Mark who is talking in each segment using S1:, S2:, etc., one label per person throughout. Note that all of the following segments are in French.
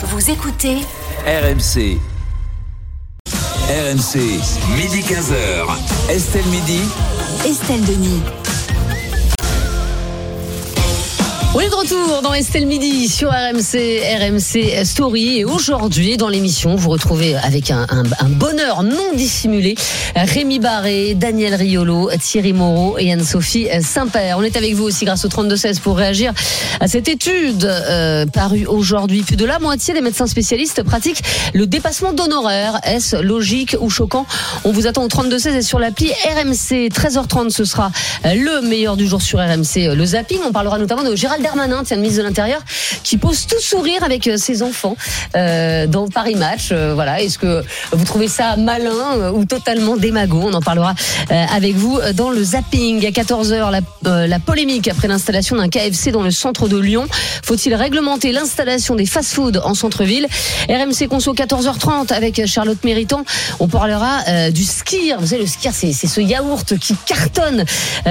S1: Vous écoutez
S2: RMC. RMC, midi 15h. Estelle Midi.
S1: Estelle Denis.
S3: On est de retour dans Estelle Midi sur RMC, RMC Story. Et aujourd'hui, dans l'émission, vous retrouvez avec un, bonheur non dissimulé Rémi Barré, Daniel Riolo, Thierry Moreau et Anne-Sophie Saint-Père. On est avec vous aussi grâce au 32-16 pour réagir à cette étude euh, parue aujourd'hui. Plus de la moitié des médecins spécialistes pratiquent le dépassement d'honoraires. Est-ce logique ou choquant? On vous attend au 32-16 et sur l'appli RMC. 13h30, ce sera euh, le meilleur du jour sur RMC, euh, le zapping. On parlera notamment de Gérald Darmanin, tiens, le ministre de l'Intérieur, qui pose tout sourire avec euh, ses enfants euh, dans Paris Match. Euh, voilà, est-ce que vous trouvez ça malin ou totalement démago? On en parlera avec vous dans le zapping. À 14h, la, polémique après l'installation d'un KFC dans le centre de Lyon. Faut-il réglementer l'installation des fast-foods en centre-ville? RMC Conso 14h30 avec Charlotte Méritant. On parlera du skir. Vous savez, le skir, c'est ce yaourt qui cartonne.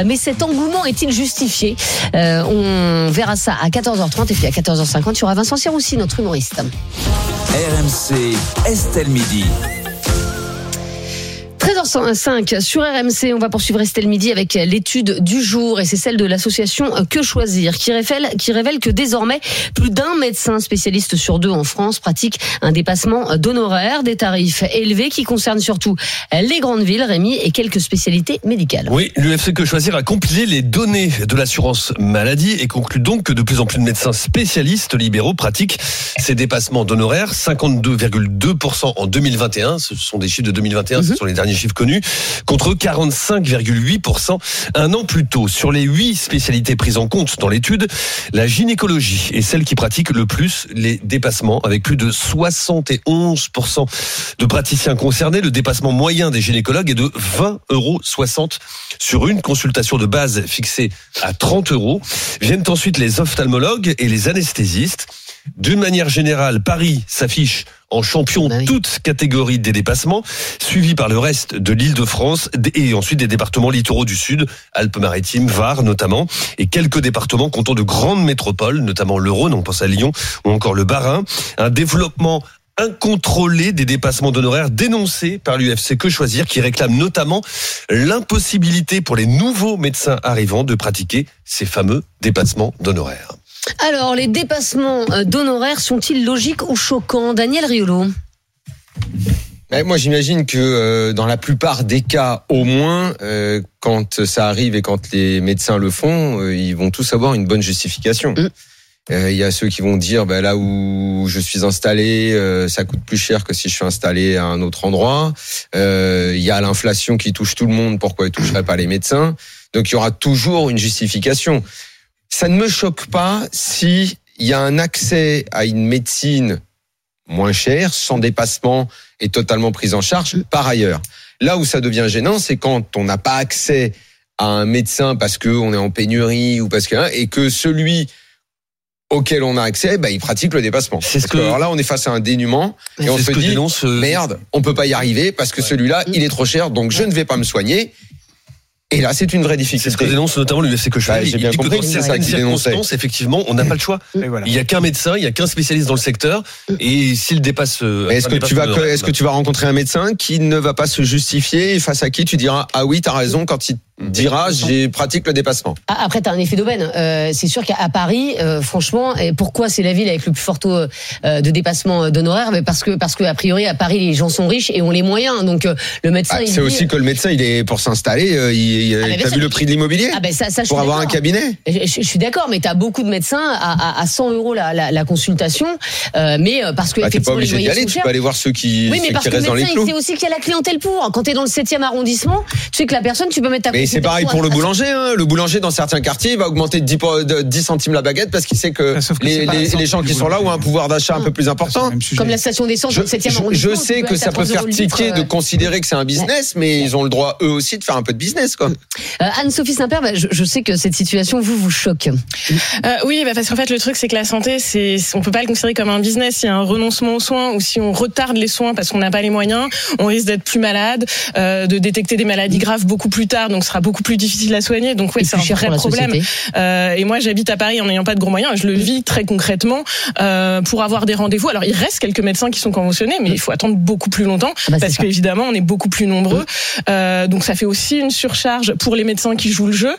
S3: Mais cet engouement est-il justifié On verra ça à 14h30 et puis à 14h50, il y aura Vincent Siroussi, notre humoriste.
S2: RMC, Estelle Midi.
S3: 13h05 sur RMC, on va poursuivre Estelle Midi avec l'étude du jour et c'est celle de l'association Que Choisir qui révèle, qui révèle que désormais plus d'un médecin spécialiste sur deux en France pratique un dépassement d'honoraires, des tarifs élevés qui concernent surtout les grandes villes, Rémi, et quelques spécialités médicales.
S4: Oui, l'UFC Que Choisir a compilé les données de l'assurance maladie et conclut donc que de plus en plus de médecins spécialistes libéraux pratiquent ces dépassements d'honoraires. 52,2% en 2021, ce sont des chiffres de 2021, ce sont les derniers chiffres connus, contre 45,8% un an plus tôt. Sur les huit spécialités prises en compte dans l'étude, la gynécologie est celle qui pratique le plus les dépassements, avec plus de 71% de praticiens concernés. Le dépassement moyen des gynécologues est de 20,60 euros sur une consultation de base fixée à 30 euros. Viennent ensuite les ophtalmologues et les anesthésistes. D'une manière générale, Paris s'affiche en champion
S3: Bah oui.
S4: toutes catégories des dépassements, suivi par le reste de l'Île-de-France et ensuite des départements littoraux du Sud, Alpes-Maritimes, Var notamment, et quelques départements comptant de grandes métropoles, notamment le Rhône, on pense à Lyon, ou encore le Bas-Rhin. Un développement incontrôlé des dépassements d'honoraires dénoncés par l'UFC Que Choisir, qui réclame notamment l'impossibilité pour les nouveaux médecins arrivants de pratiquer ces fameux dépassements d'honoraires.
S3: Alors, les dépassements euh, d'honoraires sont-ils logiques ou choquants? Daniel Riolo
S5: Mais moi, j'imagine que euh, dans la plupart des cas, au moins, euh, quand ça arrive et quand les médecins le font, euh, ils vont tous avoir une bonne justification.
S3: Mm.
S5: Il y a ceux qui vont dire, bah, là où je suis installé, ça coûte plus cher que si je suis installé à un autre endroit. Il y a l'inflation qui touche tout le monde, pourquoi elle toucherait pas les médecins? Donc il y aura toujours une justification. Ça ne me choque pas si il y a un accès à une médecine moins chère, sans dépassement et totalement prise en charge par ailleurs. Là où ça devient gênant, c'est quand on n'a pas accès à un médecin parce qu'on est en pénurie ou parce que hein, et que celui auquel on a accès, bah, il pratique le dépassement.
S4: C'est ce
S5: que
S4: que-
S5: alors là, on est face à un dénuement et on se dit
S4: dénonce euh,
S5: merde, on peut pas y arriver parce que celui-là, il est trop cher, donc je ne vais pas me soigner. Et là, c'est une vraie
S4: C'est ce que
S5: difficulté.
S4: dénonce notamment l'UFC que je
S5: Bah, j'ai
S4: Il
S5: bien
S4: que
S5: compris
S4: dans
S5: que c'est ça
S4: certaines circonstances, effectivement, on n'a pas le choix. Il y a qu'un médecin, il y a qu'un spécialiste dans le secteur, et s'il dépasse. euh,
S5: Est-ce que tu vas, est-ce que tu vas rencontrer un médecin qui ne va pas se justifier et face à qui tu diras ah oui t'as raison quand il dira j'ai pratique le dépassement.
S3: Ah, Après, tu as un effet d'aubaine. Euh, c'est sûr qu'à Paris, euh, franchement, et pourquoi c'est la ville avec le plus fort taux euh, de dépassement d'honoraires? Mais parce que, parce que a priori, à Paris, les gens sont riches et ont les moyens. Donc, euh, le médecin.
S5: Ah, c'est
S3: dit-
S5: aussi que le médecin il est pour s'installer, euh, il, il-
S3: Ah,
S5: t'as vu le prix de l'immobilier?
S3: Ah ben ça, ça
S5: pour avoir un cabinet?
S3: Je, je- je suis d'accord, mais tu as beaucoup de médecins à, à, à 100 euros la, la, la consultation, euh, mais euh, parce que
S5: Bah, t'es pas obligé d'y aller, tu peux aller voir ceux qui,
S3: Oui, mais
S5: ceux
S3: parce
S5: qui
S3: que le médecin, il sait aussi qu'il y a la clientèle pour. Quand tu es dans le 7e arrondissement, tu sais que la personne, tu peux mettre ta
S5: Mais c'est pareil pour le boulanger. Hein. Le boulanger dans certains quartiers il va augmenter de 10, po- de 10 centimes la baguette parce qu'il sait que,
S6: Ah, que
S5: les, gens qui sont là ont un pouvoir d'achat un peu plus important.
S3: Comme la station d'essence
S5: Je,
S3: dans le 7e
S5: je- je sais que ça peut
S3: 3
S5: faire tiquer de considérer que c'est un business, mais ils ont le droit eux aussi de faire un peu de business, quoi.
S3: Euh, Anne-Sophie Saint-Père, bah, je, sais que cette situation vous vous choque.
S7: Euh, oui, bah parce qu'en fait, le truc, c'est que la santé, c'est, on peut pas le considérer comme un business. S'il y a un renoncement aux soins ou si on retarde les soins parce qu'on n'a pas les moyens, on risque d'être plus malade, euh, de détecter des maladies graves beaucoup plus tard, donc ce sera sera beaucoup plus difficile à soigner. Donc oui, c'est un vrai problème. Euh, et moi, j'habite à Paris en n'ayant pas de gros moyens. Je le vis très concrètement euh, pour avoir des rendez-vous. Alors, il reste quelques médecins qui sont conventionnés, mais il faut attendre beaucoup plus longtemps
S3: Ah bah,
S7: parce qu'évidemment, on est beaucoup plus nombreux. Euh, donc, ça fait aussi une surcharge pour les médecins qui jouent le jeu.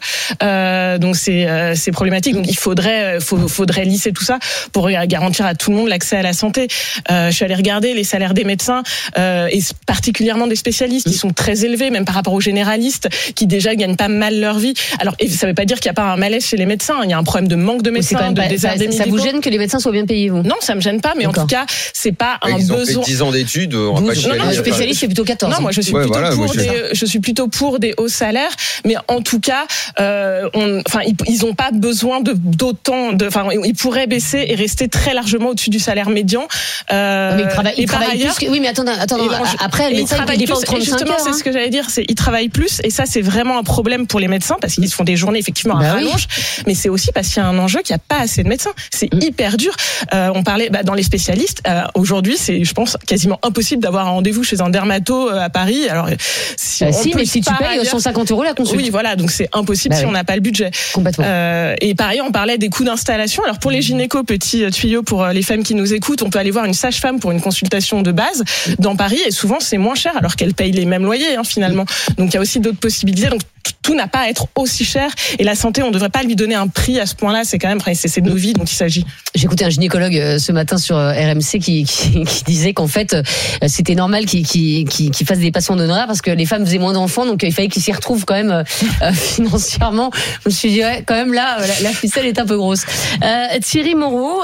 S7: Donc, c'est c'est problématique. Donc, il faudrait faut, faudrait lisser tout ça pour garantir à tout le monde l'accès à la santé. Je suis allée regarder les salaires des médecins et particulièrement des spécialistes. Ils sont très élevés, même par rapport aux généralistes qui déjà gagnent pas mal leur vie. Alors, et ça veut pas dire qu'il n'y a pas un malaise chez les médecins. Il y a un problème de manque de médecins,
S3: quand même
S7: de
S3: pas-
S7: désert
S3: ça,
S7: des
S3: ça vous gêne que les médecins soient bien payés, vous
S7: Non, ça me gêne pas, mais en tout cas, c'est pas un
S5: Ils ont
S7: besoin.
S5: fait 10 ans d'études, on va pas
S3: 12,
S5: chialer.
S7: non, non,
S3: le
S7: je-
S3: spécialiste, c'est plutôt 14.
S7: Non, moi je suis
S5: Ouais,
S7: plutôt
S5: voilà,
S7: pour des, je suis plutôt pour des hauts salaires, mais en tout cas, euh, on, enfin, ils, ils ont pas besoin de d'autant de, enfin, ils pourraient baisser et rester très largement au-dessus du salaire médian. Euh,
S3: mais ils travaillent,
S7: et
S3: ils
S7: par
S3: travaillent
S7: ailleurs,
S3: plus que... Oui, mais attends, attends,
S7: ben,
S3: après, le
S7: ils
S3: médecin, il
S7: travaillent
S3: paye pas aux
S7: plus, et
S3: 35
S7: justement, c'est
S3: hein.
S7: ce que j'allais dire, c'est ils travaillent plus, et ça c'est vraiment un problème pour les médecins parce qu'ils font des journées effectivement à
S3: Bah oui.
S7: rallonge, mais c'est aussi parce qu'il y a un enjeu qu'il n'y a pas assez de médecins. C'est
S3: Mm.
S7: hyper dur. Euh, on parlait bah, dans les spécialistes. euh, Aujourd'hui, c'est, je pense, quasiment impossible d'avoir un rendez-vous chez un dermato euh, à Paris. Alors, si,
S3: Bah si, mais si tu payes
S7: ailleurs-
S3: 150 euros la consulte.
S7: oui, voilà, donc c'est impossible
S3: Bah
S7: si
S3: oui.
S7: on n'a pas le budget.
S3: Complètement.
S7: Euh, et pareil, on parlait des coûts d'installation. Alors pour les gynécos, petit tuyau pour les femmes qui nous écoutent, on peut aller voir une sage-femme pour une consultation de base dans Paris et souvent c'est moins cher alors qu'elle paye les mêmes loyers hein, finalement. Donc il y a aussi d'autres possibilités. Donc tout n'a pas à être aussi cher et la santé, on ne devrait pas lui donner un prix à ce point-là. C'est quand même c'est nos vies dont il s'agit.
S3: Écouté un gynécologue euh, ce matin sur euh, RMC qui, disait qu'en fait, euh, c'était normal qu'il qu'il fasse des patients d'honoraires parce que les femmes faisaient moins d'enfants, donc il fallait qu'ils s'y retrouvent quand même financièrement. Je me suis dit, ouais, quand même là, la, ficelle est un peu grosse. Thierry Moreau,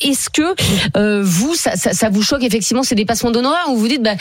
S3: est-ce que vous, ça, vous choque effectivement ces dépassements d'honoraires ou vous dites, bah,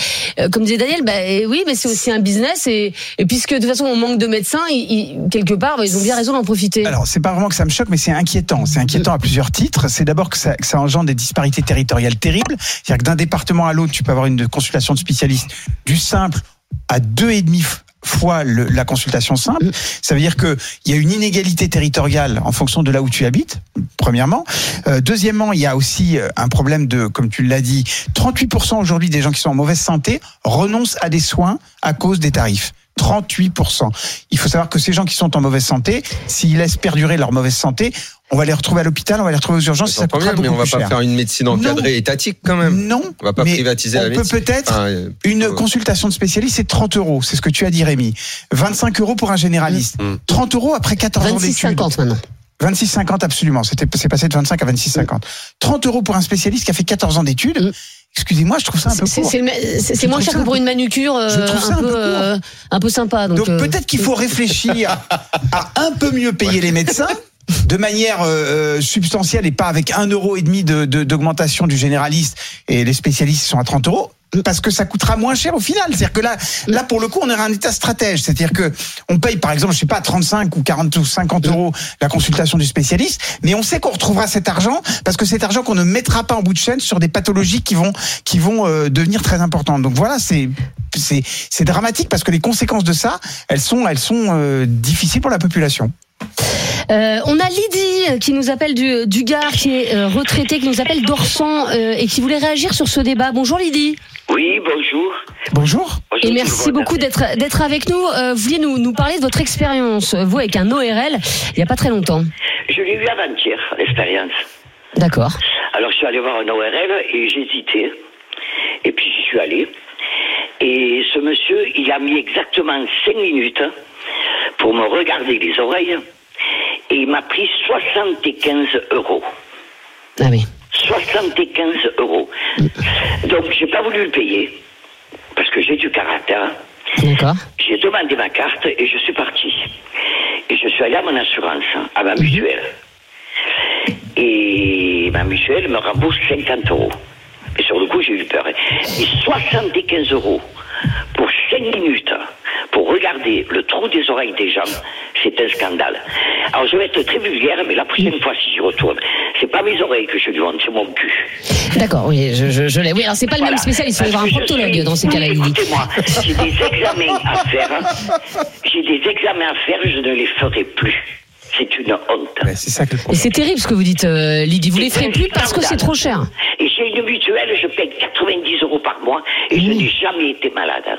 S3: comme disait Daniel, bah, eh oui, mais c'est aussi un business et, et puisque de toute façon on manque de médecins, ils- quelque part, ils ont bien raison d'en profiter.
S6: Alors, c'est pas vraiment que ça me choque, mais c'est inquiétant. C'est inquiétant à plusieurs titres. C'est d'abord que ça, engendre des disparités territoriales terribles. C'est-à-dire que d'un département à l'autre, tu peux avoir une consultation de spécialiste du simple à deux et demi fois la consultation simple. Ça veut dire que il y a une inégalité territoriale en fonction de là où tu habites. Premièrement, Euh, deuxièmement, il y a aussi euh, un problème de, comme tu l'as dit, 38% aujourd'hui des gens qui sont en mauvaise santé renoncent à des soins à cause des tarifs. 38%. Il faut savoir que ces gens qui sont en mauvaise santé, s'ils laissent perdurer leur mauvaise santé, on va les retrouver à l'hôpital, on va les retrouver aux urgences, ça coûtera
S5: bien, mais
S6: beaucoup
S5: on va
S6: plus
S5: pas
S6: cher.
S5: faire une médecine encadrée
S6: Non.
S5: étatique quand même.
S6: Non,
S5: On va pas
S6: mais
S5: privatiser
S6: on
S5: la
S6: peut
S5: médecine.
S6: peut-être
S5: Enfin, euh,
S6: une
S5: euh,
S6: consultation de spécialiste, c'est 30 euros. C'est ce que tu as dit, Rémi. 25 euros pour un généraliste.
S5: Mm.
S6: 30 euros après 14 ans d'études.
S3: 26,50 maintenant.
S6: 26,50 absolument. C'était, c'est passé de 25 à 26,50. 30 euros pour un spécialiste qui a fait 14 ans d'études.
S3: Mm.
S6: Excusez-moi, je trouve ça un peu
S3: C'est moins cher que pour une manucure euh,
S6: Je trouve ça
S3: un, peu, euh, un peu sympa. Donc,
S6: Donc,
S3: euh,
S6: peut-être qu'il faut réfléchir à un peu mieux payer les médecins de manière euh, substantielle et pas avec un euro et demi de- de- d'augmentation du généraliste et les spécialistes sont à 30 euros parce que ça coûtera moins cher au final. C'est-à-dire que là, là pour le coup, on aura un état stratège. C'est-à-dire que on paye par exemple, je sais pas, 35 ou 40 ou 50 euros la consultation du spécialiste, mais on sait qu'on retrouvera cet argent parce que cet argent qu'on ne mettra pas en bout de chaîne sur des pathologies qui vont qui vont euh, devenir très importantes. Donc voilà, c'est c'est c'est dramatique parce que les conséquences de ça, elles sont elles sont euh, difficiles pour la population.
S3: euh, on a Lydie qui nous appelle du, du Gard, qui est euh, retraitée, qui nous appelle d'Orsan euh, et qui voulait réagir sur ce débat. Bonjour Lydie.
S8: Oui, bonjour.
S6: Bonjour.
S8: Bonjour
S3: Et merci beaucoup d'être d'être avec nous. Euh, vous vouliez nous, nous parler de votre expérience, vous avec un ORL, il n'y a pas très longtemps.
S8: Je l'ai eu avant-hier, l'expérience.
S3: D'accord.
S8: Alors, je suis allé voir un ORL et j'ai hésité. Et puis, j'y suis allé. Et ce monsieur, il a mis exactement 5 minutes pour me regarder les oreilles. Et il m'a pris 75 euros.
S3: Ah oui.
S8: 75 euros. Donc, j'ai pas voulu le payer. Parce que j'ai du caractère.
S3: D'accord.
S8: J'ai demandé ma carte et je suis parti. Et je suis allé à mon assurance, à ma mutuelle. Et ma mutuelle me rembourse 50 euros. Et sur le coup, j'ai eu peur. Et 75 euros pour 5 minutes pour regarder le trou des oreilles des gens, c'est un scandale. Alors je vais être très vulgaire, mais la prochaine fois, si j'y retourne, c'est pas mes oreilles que je lui montre, c'est mon cul.
S3: D'accord, oui, je, je, je l'ai. Oui, alors c'est pas le
S8: Voilà.
S3: même spécialiste, il faut voir un proctologue
S8: suis-
S3: dans ces cas-là.
S8: Écoutez-moi, j'ai des examens à faire. J'ai des examens à faire, je ne les ferai plus. C'est une honte.
S6: Ouais, c'est ça que le
S3: Et c'est terrible ce que vous dites, euh, Lydie. Vous les ferez plus parce que c'est trop cher.
S8: Et j'ai une mutuelle, je paye 90 euros par mois et je n'ai jamais été malade. hein.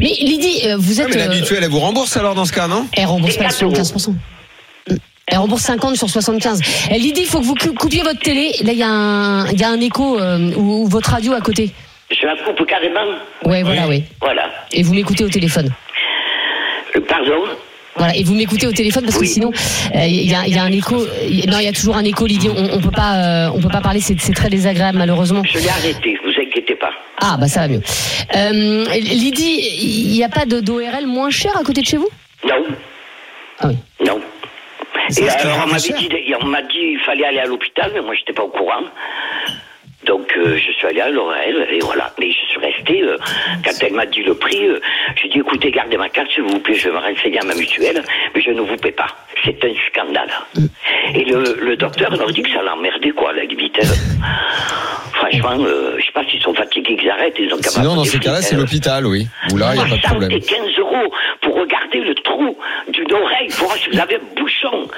S3: Mais Lydie, euh, vous
S5: Ah,
S3: êtes.
S5: mais la
S3: euh,
S5: mutuelle, elle vous rembourse alors dans ce cas, non?
S3: Elle rembourse pas
S8: Et
S3: sur 15%. Elle rembourse 50 sur 75. Euh, Lydie, il faut que vous cou- coupiez votre télé. Là, il y, a un- il y a un écho euh, ou, ou votre radio à côté.
S8: Je la coupe carrément?
S3: Ouais, voilà, oui.
S8: Voilà.
S3: Et vous m'écoutez au téléphone.
S8: Pardon?
S3: Voilà, et vous m'écoutez au téléphone parce que
S8: Oui.
S3: sinon euh, il y, a, il y a un écho. il- Non, il y a toujours un écho, Lydie. On, on peut pas, euh, on peut pas parler. C'est très désagréable malheureusement.
S8: Je l'ai arrêté, vous inquiétez pas.
S3: Ah bah ça va mieux. Euh, Lydie, il n'y a pas d'ORL moins cher à côté de chez vous?
S8: Non.
S3: Ah oui.
S8: Non. Et alors, on m'avait
S6: cher.
S8: dit, on m'a dit qu'il fallait aller à l'hôpital, mais moi, j'étais pas au courant. Donc, euh, je suis allé à l'ORL, et voilà. Mais je suis resté, euh, quand elle m'a dit le prix, euh, j'ai dit, écoutez, gardez ma carte, s'il vous plaît, je vais me renseigner à ma mutuelle, mais je ne vous paie pas. C'est un scandale. Et le, le docteur leur dit que ça l'emmerdait, quoi, à la limite. elle. Franchement, euh, je sais pas s'ils sont fatigués qu'ils arrêtent, ils ont
S5: Sinon, dans ces cas-là, c'est l'hôpital, oui. Ou là, il n'y a pas de problème.
S8: 75 euros pour regarder le trou d'une oreille pour voir si vous avez un bouchon.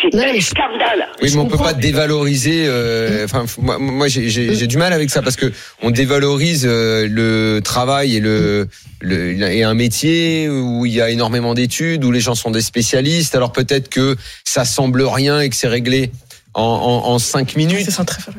S8: C'est
S3: Non,
S8: un
S3: mais je-
S8: scandale.
S5: Oui,
S3: Je
S5: mais on peut pas dévaloriser. euh, Enfin, f- moi, moi j'ai- j'ai j'ai du mal avec ça parce que on dévalorise euh, le travail et le, le et un métier où il y a énormément d'études où les gens sont des spécialistes. Alors peut-être que ça semble rien et que c'est réglé en, en, en cinq minutes.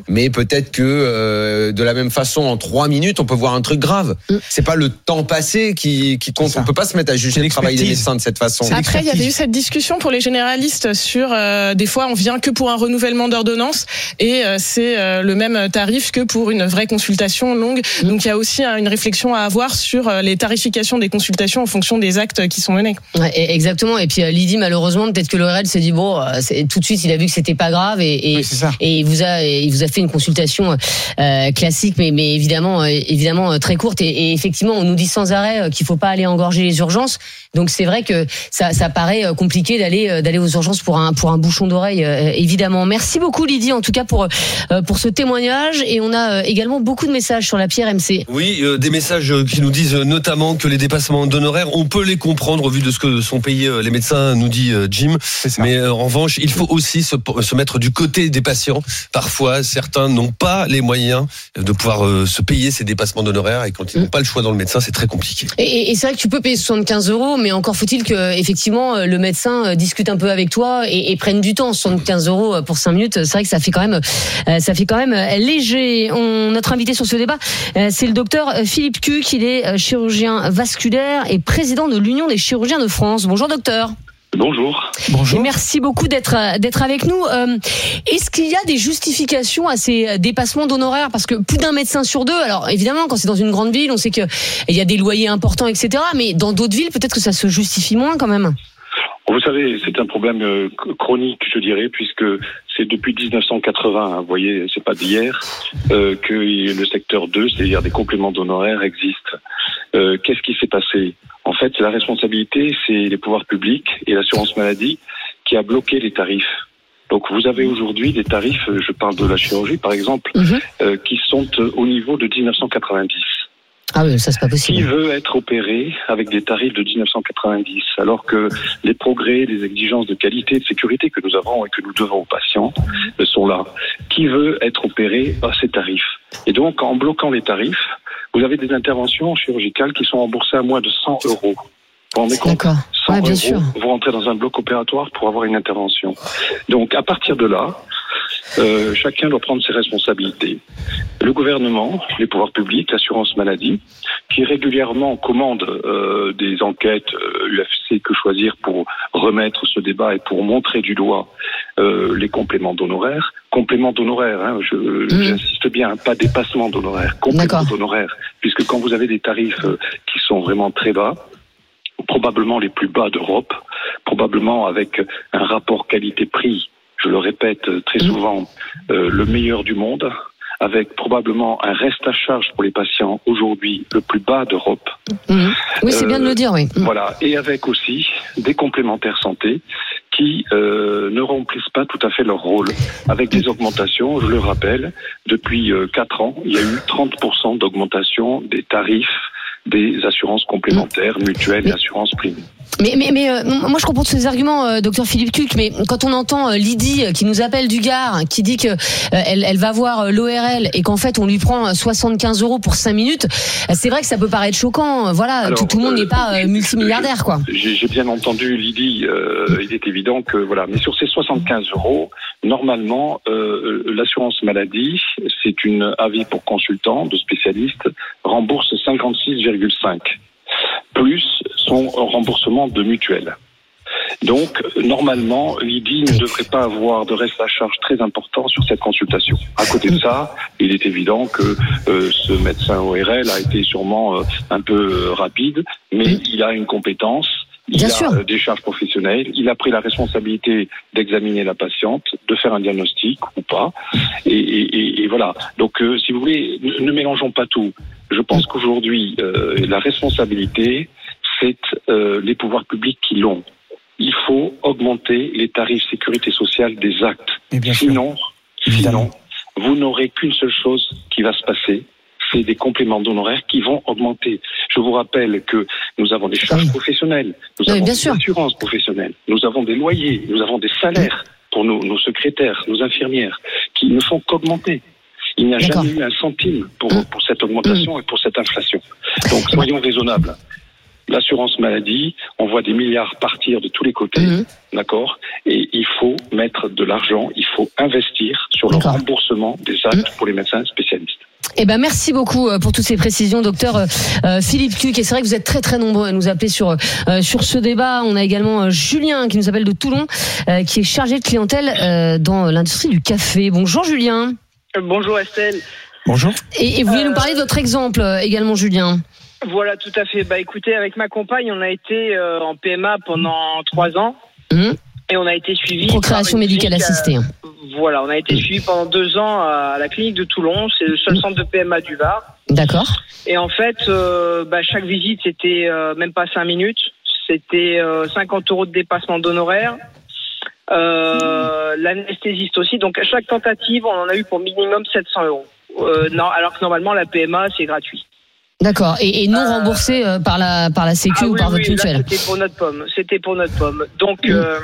S5: Mais peut-être que euh, de la même façon, en trois minutes, on peut voir un truc grave.
S3: Mm.
S5: C'est pas le temps passé qui, qui compte. On peut pas se mettre à juger le travail des médecins de cette façon.
S7: Après, il y avait eu cette discussion pour les généralistes sur euh, des fois on vient que pour un renouvellement d'ordonnance et euh, c'est euh, le même tarif que pour une vraie consultation longue. Donc il y a aussi hein, une réflexion à avoir sur euh, les tarifications des consultations en fonction des actes qui sont menés.
S3: Ouais, et- exactement. Et puis euh, Lydie, malheureusement, peut-être que l'ORL s'est dit bon, euh, tout de suite, il a vu que c'était pas grave et, et,
S6: Oui, c'est ça.
S3: et il vous a, il vous a fait une consultation euh, classique, mais, mais évidemment, euh, évidemment euh, très courte. Et, et effectivement, on nous dit sans arrêt qu'il faut pas aller engorger les urgences. Donc c'est vrai que ça, ça paraît compliqué d'aller d'aller aux urgences pour un pour un bouchon d'oreille, évidemment. Merci beaucoup Lydie, en tout cas pour pour ce témoignage. Et on a également beaucoup de messages sur la pierre MC.
S4: Oui, euh, des messages qui nous disent notamment que les dépassements d'honoraires, on peut les comprendre au vu de ce que sont payés les médecins, nous dit Jim. Mais en revanche, il faut aussi se, se mettre du côté des patients. Parfois, certains n'ont pas les moyens de pouvoir euh, se payer ces dépassements d'honoraires et quand ils n'ont pas le choix dans le médecin, c'est très compliqué.
S3: Et, c'est vrai que tu peux payer 75 euros, mais encore faut-il que effectivement euh, le médecin euh, discute un peu avec toi et, prenne du temps. 75 euros pour 5 minutes, c'est vrai que ça fait quand même, ça fait quand même léger. Notre invité sur ce débat, c'est le docteur Philippe Cuc. Il est chirurgien vasculaire et président de l'Union des chirurgiens de France. Bonjour docteur.
S9: Bonjour.
S3: Et
S6: Bonjour.
S3: merci beaucoup d'être euh, d'être avec nous. Euh, Est-ce qu'il y a des justifications à ces euh, dépassements d'honoraires? Parce que plus d'un médecin sur deux. Alors évidemment, quand c'est dans une grande ville, on sait que il y a des loyers importants, etc. Mais dans d'autres villes, peut-être que ça se justifie moins quand même.
S9: Vous savez, c'est un problème chronique, je dirais, puisque c'est depuis 1980, hein, vous voyez, c'est pas d'hier, euh, que le secteur 2, c'est-à-dire des compléments d'honoraires, existe. Euh, Qu'est-ce qui s'est passé? En fait, la responsabilité, c'est les pouvoirs publics et l'assurance maladie qui a bloqué les tarifs. Donc vous avez aujourd'hui des tarifs, je parle de la chirurgie par exemple,
S3: Mhm.
S9: euh, qui sont au niveau de 1990.
S3: Ah
S9: Qui veut être opéré avec des tarifs de 1990 alors que les progrès, les exigences de qualité et de sécurité que nous avons et que nous devons aux patients euh, sont là. Qui veut être opéré à ces tarifs? Et donc, en bloquant les tarifs, vous avez des interventions chirurgicales qui sont remboursées à moins de 100 euros. Vous rendez compte
S3: D'accord.
S9: 100
S3: Ouais, bien
S9: euros,
S3: sûr.
S9: vous rentrez dans un bloc opératoire pour avoir une intervention. Donc, à partir de là, euh, chacun doit prendre ses responsabilités. Le gouvernement, les pouvoirs publics, l'assurance maladie, qui régulièrement commande euh, des enquêtes euh, UFC que choisir pour remettre ce débat et pour montrer du doigt euh, les compléments d'honoraires. Compléments d'honoraires, hein, je- j'insiste bien, pas dépassement d'honoraires, compléments d'honoraires, puisque quand vous avez des tarifs euh, qui sont vraiment très bas, probablement les plus bas d'Europe, probablement avec un rapport qualité-prix, je le répète euh, très souvent, euh, le meilleur du monde, avec probablement un reste à charge pour les patients aujourd'hui le plus bas d'Europe.
S3: Mhm. Oui, c'est
S9: Euh,
S3: bien de le dire, oui. Mhm.
S9: Voilà, et avec aussi des complémentaires santé qui euh, ne remplissent pas tout à fait leur rôle, avec des augmentations, je le rappelle, depuis euh, 4 ans, il y a eu 30% d'augmentation des tarifs des assurances complémentaires, mutuelles et assurances privées.
S3: Mais, mais, mais euh, moi je comprends tous ces arguments, euh, docteur Philippe Cuc, mais quand on entend euh, Lydie euh, qui nous appelle du Gard, qui dit que euh, elle, elle va voir l'ORL et qu'en fait on lui prend euh, 75 euros pour 5 minutes, euh, c'est vrai que ça peut paraître choquant. Voilà,
S9: Alors,
S3: tout, tout le monde
S9: euh,
S3: n'est pas euh, multimilliardaire, quoi.
S9: J'ai bien entendu Lydie, euh, il est évident que voilà, mais sur ces 75 euros, normalement, euh, l'assurance maladie, c'est une avis pour consultant de spécialiste, rembourse 56,5 plus son remboursement de mutuelle. Donc, normalement, Lydie ne devrait pas avoir de reste à charge très important sur cette consultation. À côté de ça, il est évident que euh, ce médecin ORL a été sûrement euh, un peu euh, rapide, mais il a une compétence. Il
S3: Bien
S9: a
S3: sûr.
S9: euh, des charges professionnelles. Il a pris la responsabilité d'examiner la patiente, de faire un diagnostic ou pas. Et, et- et- et voilà. Donc, euh, si vous voulez, ne, ne mélangeons pas tout. Je pense qu'aujourd'hui, euh, la responsabilité, c'est euh, les pouvoirs publics qui l'ont. Il faut augmenter les tarifs sécurité sociale des actes.
S6: Bien sûr.
S9: Sinon, sinon, vous n'aurez qu'une seule chose qui va se passer, c'est des compléments d'honoraires qui vont augmenter. Je vous rappelle que nous avons des charges
S3: Oui.
S9: professionnelles, nous
S3: Oui,
S9: avons des
S3: sûr.
S9: assurances professionnelles, nous avons des loyers, nous avons des salaires pour nos, nos secrétaires, nos infirmières, qui ne font qu'augmenter. Il n'y a jamais eu un centime pour,
S3: Mm.
S9: pour cette augmentation et pour cette inflation. Donc soyons raisonnables. L'assurance maladie, on voit des milliards partir de tous les côtés,
S3: Mhm.
S9: d'accord Et il faut mettre de l'argent, il faut investir sur le remboursement des actes pour les médecins spécialistes.
S3: Eh ben merci beaucoup euh, pour toutes ces précisions, docteur euh, euh, Philippe Cuc. Et c'est vrai que vous êtes très très nombreux à nous appeler sur sur ce débat. On a également Julien qui nous appelle de Toulon, qui est chargé de clientèle dans l'industrie du café. Bonjour Julien.
S10: Bonjour Estelle.
S6: Bonjour.
S3: Et, et vous voulez
S10: Euh,
S3: nous parler de votre exemple également, Julien?
S10: Voilà, tout à fait. Bah écoutez, avec ma compagne, on a été en PMA pendant trois ans
S3: Mhm.
S10: Et on a été suivi.
S3: Procréation médicale assistée.
S10: euh, voilà, on a été suivi pendant deux ans à la clinique de Toulon. C'est le seul centre de PMA du Var.
S3: D'accord.
S10: Et en fait, euh, bah, chaque visite, c'était euh, même pas cinq minutes. C'était euh, 50 euros de dépassement d'honoraires. Euh, L'anesthésiste aussi. Donc à chaque tentative, on en a eu pour minimum 700 euros. Euh, non, alors que normalement la PMA c'est gratuit.
S3: D'accord. Et, et non
S10: Euh,
S3: remboursé euh, par la par la Sécu
S10: Ah
S3: ou
S10: oui,
S3: par
S10: oui,
S3: votre mutuelle.
S10: C'était pour notre pomme. C'était pour notre pomme. Donc, euh,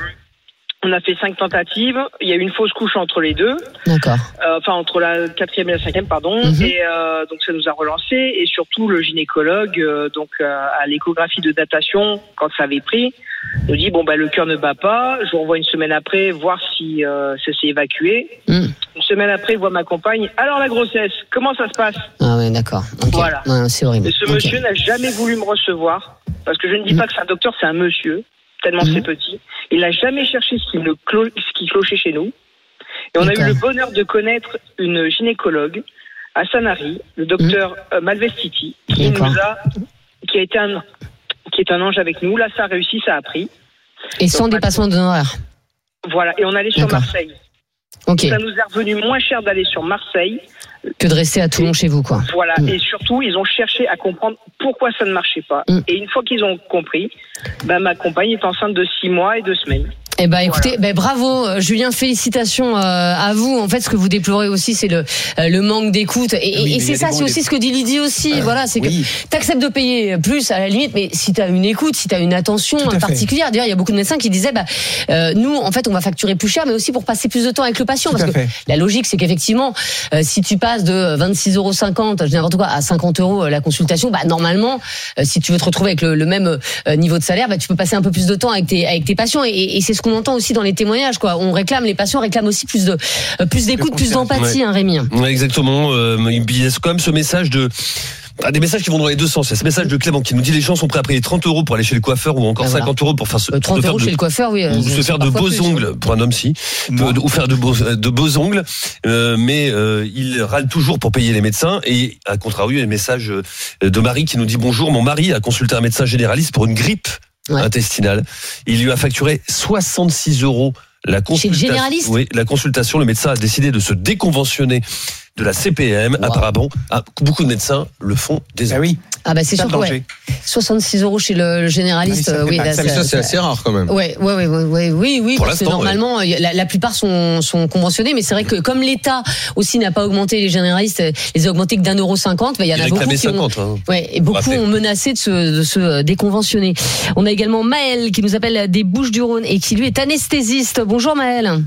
S10: on a fait cinq tentatives. Il y a eu une fausse couche entre les deux,
S3: D'accord.
S10: Euh, enfin entre la quatrième et la cinquième, pardon.
S3: Mhm.
S10: Et euh, donc ça nous a relancé. Et surtout le gynécologue, euh, donc euh, à l'échographie de datation, quand ça avait pris, nous dit bon bah le cœur ne bat pas. Je vous renvoie une semaine après voir si euh, ça s'est évacué.
S3: Mm.
S10: Une semaine après, il voit ma compagne. Alors la grossesse, comment ça se passe?
S3: Ah ouais, d'accord.
S10: Voilà.
S3: Ouais, c'est horrible.
S10: et ce monsieur n'a jamais voulu me recevoir, parce que je ne dis pas que c'est un docteur, c'est un monsieur, tellement
S3: Mhm.
S10: c'est petit. Il n'a jamais cherché ce qui, clo- ce qui clochait chez nous. Et on a eu le bonheur de connaître une gynécologue à Sanary, le docteur euh, Malvestiti, qui
S3: Mhm.
S10: Nous a, qui a été un, qui est un ange avec nous. Là, ça a réussi, ça a pris.
S3: Et sans dépassement d'honoraires.
S10: Voilà. Et on allait sur. Marseille.
S3: Ok.
S10: Ça nous est revenu moins cher d'aller sur Marseille.
S3: Que de rester à Toulon chez vous, quoi.
S10: Voilà.
S3: Mm.
S10: Et surtout, ils ont cherché à comprendre pourquoi ça ne marchait pas.
S3: Mm.
S10: Et une fois qu'ils ont compris, bah, ma compagne est enceinte de six mois et deux semaines.
S3: Eh ben écoutez, ben bravo euh, Julien, félicitations euh, à vous. En fait, ce que vous déplorez aussi, c'est le euh, le manque d'écoute. Et,
S6: Oui,
S3: et c'est ça, c'est aussi ce que dit Lydie aussi. voilà, c'est
S6: oui.
S3: que t'acceptes de payer plus à la limite, mais si t'as une écoute, si t'as une attention particulière. D'ailleurs, il y a beaucoup de médecins qui disaient, bah euh, nous, en fait, on va facturer plus cher, mais aussi pour passer plus de temps avec le patient,
S6: Tout
S3: parce que
S6: fait.
S3: la logique, c'est qu'effectivement, euh, si tu passes de 26,50 euros, je dis n'importe quoi, à 50 euros la consultation, bah normalement, euh, si tu veux te retrouver avec le, le même euh, niveau de salaire, bah tu peux passer un peu plus de temps avec tes avec tes patients. Et, et c'est ce qu'on entend aussi dans les témoignages, quoi. On réclame, les patients réclament aussi plus de euh, plus d'écoute, plus d'empathie, hein, Rémi.
S4: Ouais, exactement. Euh, il y a quand même ce message de. Ah, des messages qui vont dans les deux sens. Il y a ce message de Clément qui nous dit les gens sont prêts à payer 30 euros pour aller chez le coiffeur ou encore
S3: Ah, voilà.
S4: 50 euros pour faire, ce,
S3: Euh, 30
S4: de faire
S3: euros
S4: de-
S3: chez le coiffeur, oui. euh,
S4: ou se
S3: c'est
S4: faire de beaux
S3: plus,
S4: ongles pour un homme si ou faire de beaux de beaux ongles euh, mais euh, il râle toujours pour payer les médecins et à contrario il y a un message euh, de Marie qui nous dit bonjour mon mari a consulté un médecin généraliste pour une grippe
S3: Ouais.
S4: intestinale il lui a facturé 66 euros la consultation
S3: généraliste
S4: oui la consultation le médecin a décidé de se déconventionner de la CPM
S3: Wow.
S4: apparemment ah, beaucoup de médecins le font
S6: Ah
S4: désormais
S6: oui.
S3: Ah bah c'est sûr que ouais.
S6: danger.
S3: 66 euros chez le, le généraliste.
S6: Ah oui, ça
S3: oui,
S5: c'est assez rare quand même.
S3: Ouais, ouais, ouais, ouais, ouais, oui, oui,
S4: Pour
S3: parce que normalement, la, la plupart sont, sont conventionnés, mais c'est vrai que comme l'État aussi n'a pas augmenté les généralistes, les a augmentés que d'un euro cinquante, bah, il y en a beaucoup qui ont,
S4: 50. hein.
S3: ouais, et beaucoup ont menacé de se, de se déconventionner. On a également Maël qui nous appelle des Bouches-du-Rhône et qui lui est anesthésiste. Bonjour Maël.